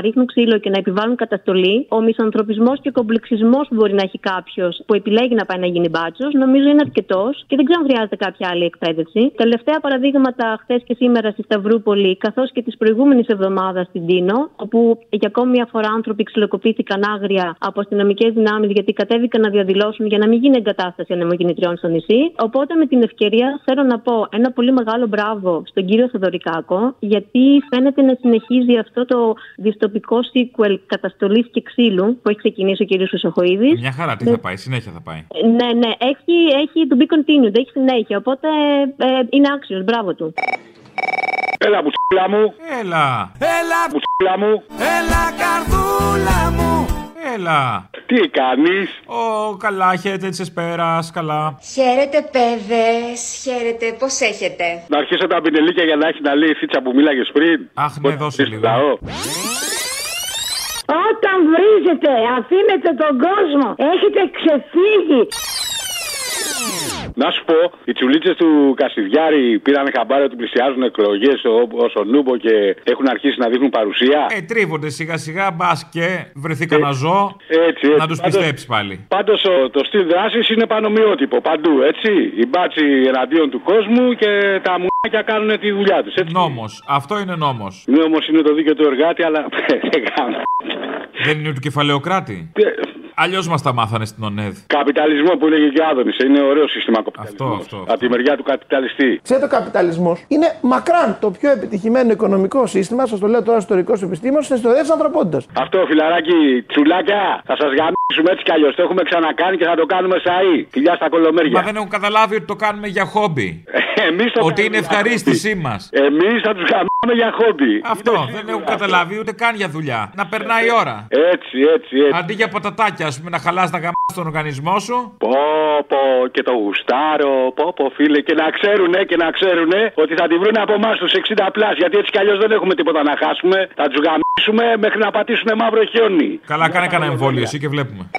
ρίχνουν ξύλο και να επιβάλλουν καταστολή, ο μισοανθρωπισμό και ο κομπλεξισμός που μπορεί να έχει κάποιος που επιλέγει να πάει να γίνει μπάτσος, νομίζω είναι αρκετός και δεν ξέρω αν χρειάζεται κάποια άλλη εκπαίδευση. Τελευταία παραδείγματα χθες και σήμερα στη Σταυρούπολη, καθώς και τη προηγούμενη εβδομάδα στην Τίνο, όπου για ακόμη μια φορά άνθρωποι ξυλοκοπήθηκαν άγρια από αστυνομικές δυνάμεις γιατί κατέβηκαν να διαδηλώσουν για να μην γίνει εγκατάσταση ανεμογεννητριών στο νησί. Οπότε με την ευκαιρία θέλω να πω ένα πολύ μεγάλο μπράβο στον κύριο Θεοδωρικάκο, γιατί φαίνεται να συνεχίζει αυτό το δυστοπικό sequel καταστολής και ξύλου που έχει ξεκινήσει ο κύριος Χρυσοχοίδης. Μια χαρά, τι θα πάει, συνέχεια θα πάει. Ναι, ναι, έχει, έχει to be continued, έχει συνέχεια. Οπότε ε, είναι άξιος, μπράβο του. Έλα, μπουτσούλα μου. Έλα. Έλα, μπουτσούλα μου. Έλα, καρδούλα μου. Έλα. Τι κάνεις; Ω, καλά, χαίρετε της Εσπέρας, καλά. Χαίρετε, παιδες. Χαίρετε, πώς έχετε; Να αρχίσω τα πινελίκια για να έχει να λέει η φίτσα που μίλαγες πριν. Αχ, ναι, δώσε λίγο. Λαό. Όταν βρίζετε, αφήνετε τον κόσμο. Έχετε ξεφύγει. Να σου πω, οι τσουλίτσες του Κασιδιάρη πήραν χαμπάρι ότι πλησιάζουν εκλογές όσο νούμπο και έχουν αρχίσει να δείχνουν παρουσία. Ε, τρίβονται σιγά σιγά, μπας και βρεθεί κανένα ζώο. Έτσι, έτσι. Να τους Πάντως- πιστέψει πάλι. Πάντως το στυλ δράσης είναι πανομοιότυπο παντού, έτσι. Οι μπάτσι εναντίον του κόσμου και τα μουνάκια κάνουν τη δουλειά τους. Νόμος. Αυτό είναι νόμος. Ναι, όμω είναι το δίκαιο του εργάτη, αλλά *laughs* δεν κάνω. Δεν είναι του κεφαλαιοκράτη. Αλλιώς μας τα μάθανε στην ΟΝΕΔ. Καπιταλισμό που έλεγε και ο Άδωνης. Είναι ωραίο σύστημα καπιταλισμός. Αυτό, αυτό. Από τη μεριά του καπιταλιστή. Ξέρετε, ο καπιταλισμός είναι μακράν το πιο επιτυχημένο οικονομικό σύστημα, σας το λέω τώρα ιστορικό επιστήμον, στην ιστορία της ανθρωπότητας. Αυτό φιλαράκι, τσουλάκια, θα σας γαμίσουμε έτσι κι αλλιώς. Το έχουμε ξανακάνει και θα το κάνουμε σαΐ. Φιλιά στα κολομέρια. Μα δεν έχουν καταλάβει ότι το κάνουμε για χόμπι. *laughs* Εμείς το Ότι είναι ευχαρίστησή μας. Εμείς θα τους γαμίσουμε για χόμπι. Αυτό δεν έχουν καταλάβει ούτε καν για δουλειά. Να περνάει η ώρα. Έτσι, έτσι, έτσι. Αντί για πατατάκια, ας πούμε, να χαλάς να γαμά τον οργανισμό σου. Πω, πω, και το γουστάρω, πω, πω, φίλε. Και να ξέρουνε, και να ξέρουνε ότι θα τη βρούνε από εμάς τους 60 πλάς. Γιατί έτσι κι αλλιώς δεν έχουμε τίποτα να χάσουμε. Θα τους γαμίσουμε μέχρι να πατήσουν μαύρο χιόνι. Καλά, κάνε κανένα εμβόλιο εσύ και βλέπουμε.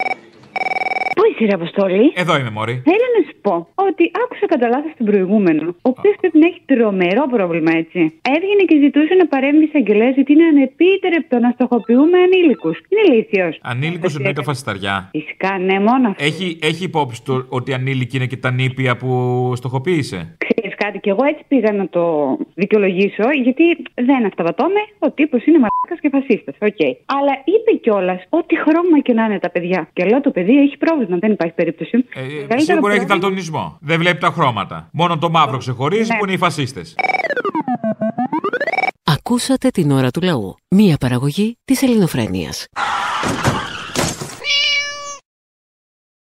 Πού είσαι, ρε Αποστόλη. Εδώ είμαι, Μωρή. Θέλω να σου πω ότι άκουσα κατά λάθος τον προηγούμενο, ο οποίος πρέπει να έχει τρομερό πρόβλημα, έτσι. Έβγαινε και ζητούσε να παρέμβει εισαγγελέα γιατί είναι ανεπίτρεπτο να στοχοποιούμε ανήλικους. Είναι ηλίθιο. Ανήλικος εννοείται φασισταριά. Φυσικά, ναι, μόνος αυτό. Έχει, έχει υπόψη του ότι ανήλικοι είναι και τα νήπια που στοχοποίησε; Ξέρεις κάτι, και εγώ έτσι πήγα να το δικαιολογήσω, γιατί δεν αυταπατώμαι. Ο τύπος είναι μαλάκας και φασίστας. Οκ. Αλλά είπε κιόλας ότι χρώμα και να είναι τα παιδιά. Και λέω το παιδί έχει πρόβλημα, δεν υπάρχει περίπτωση. Ε, Καλύτερο σίγουρα έχει πρόβλημα- δαλτονισμό. Δεν βλέπει τα χρώματα. Μόνο το μαύρο ξεχωρίζει Ναι. που είναι οι φασίστες. Ακούσατε την ώρα του λαού. Μία παραγωγή της ελληνοφρένειας.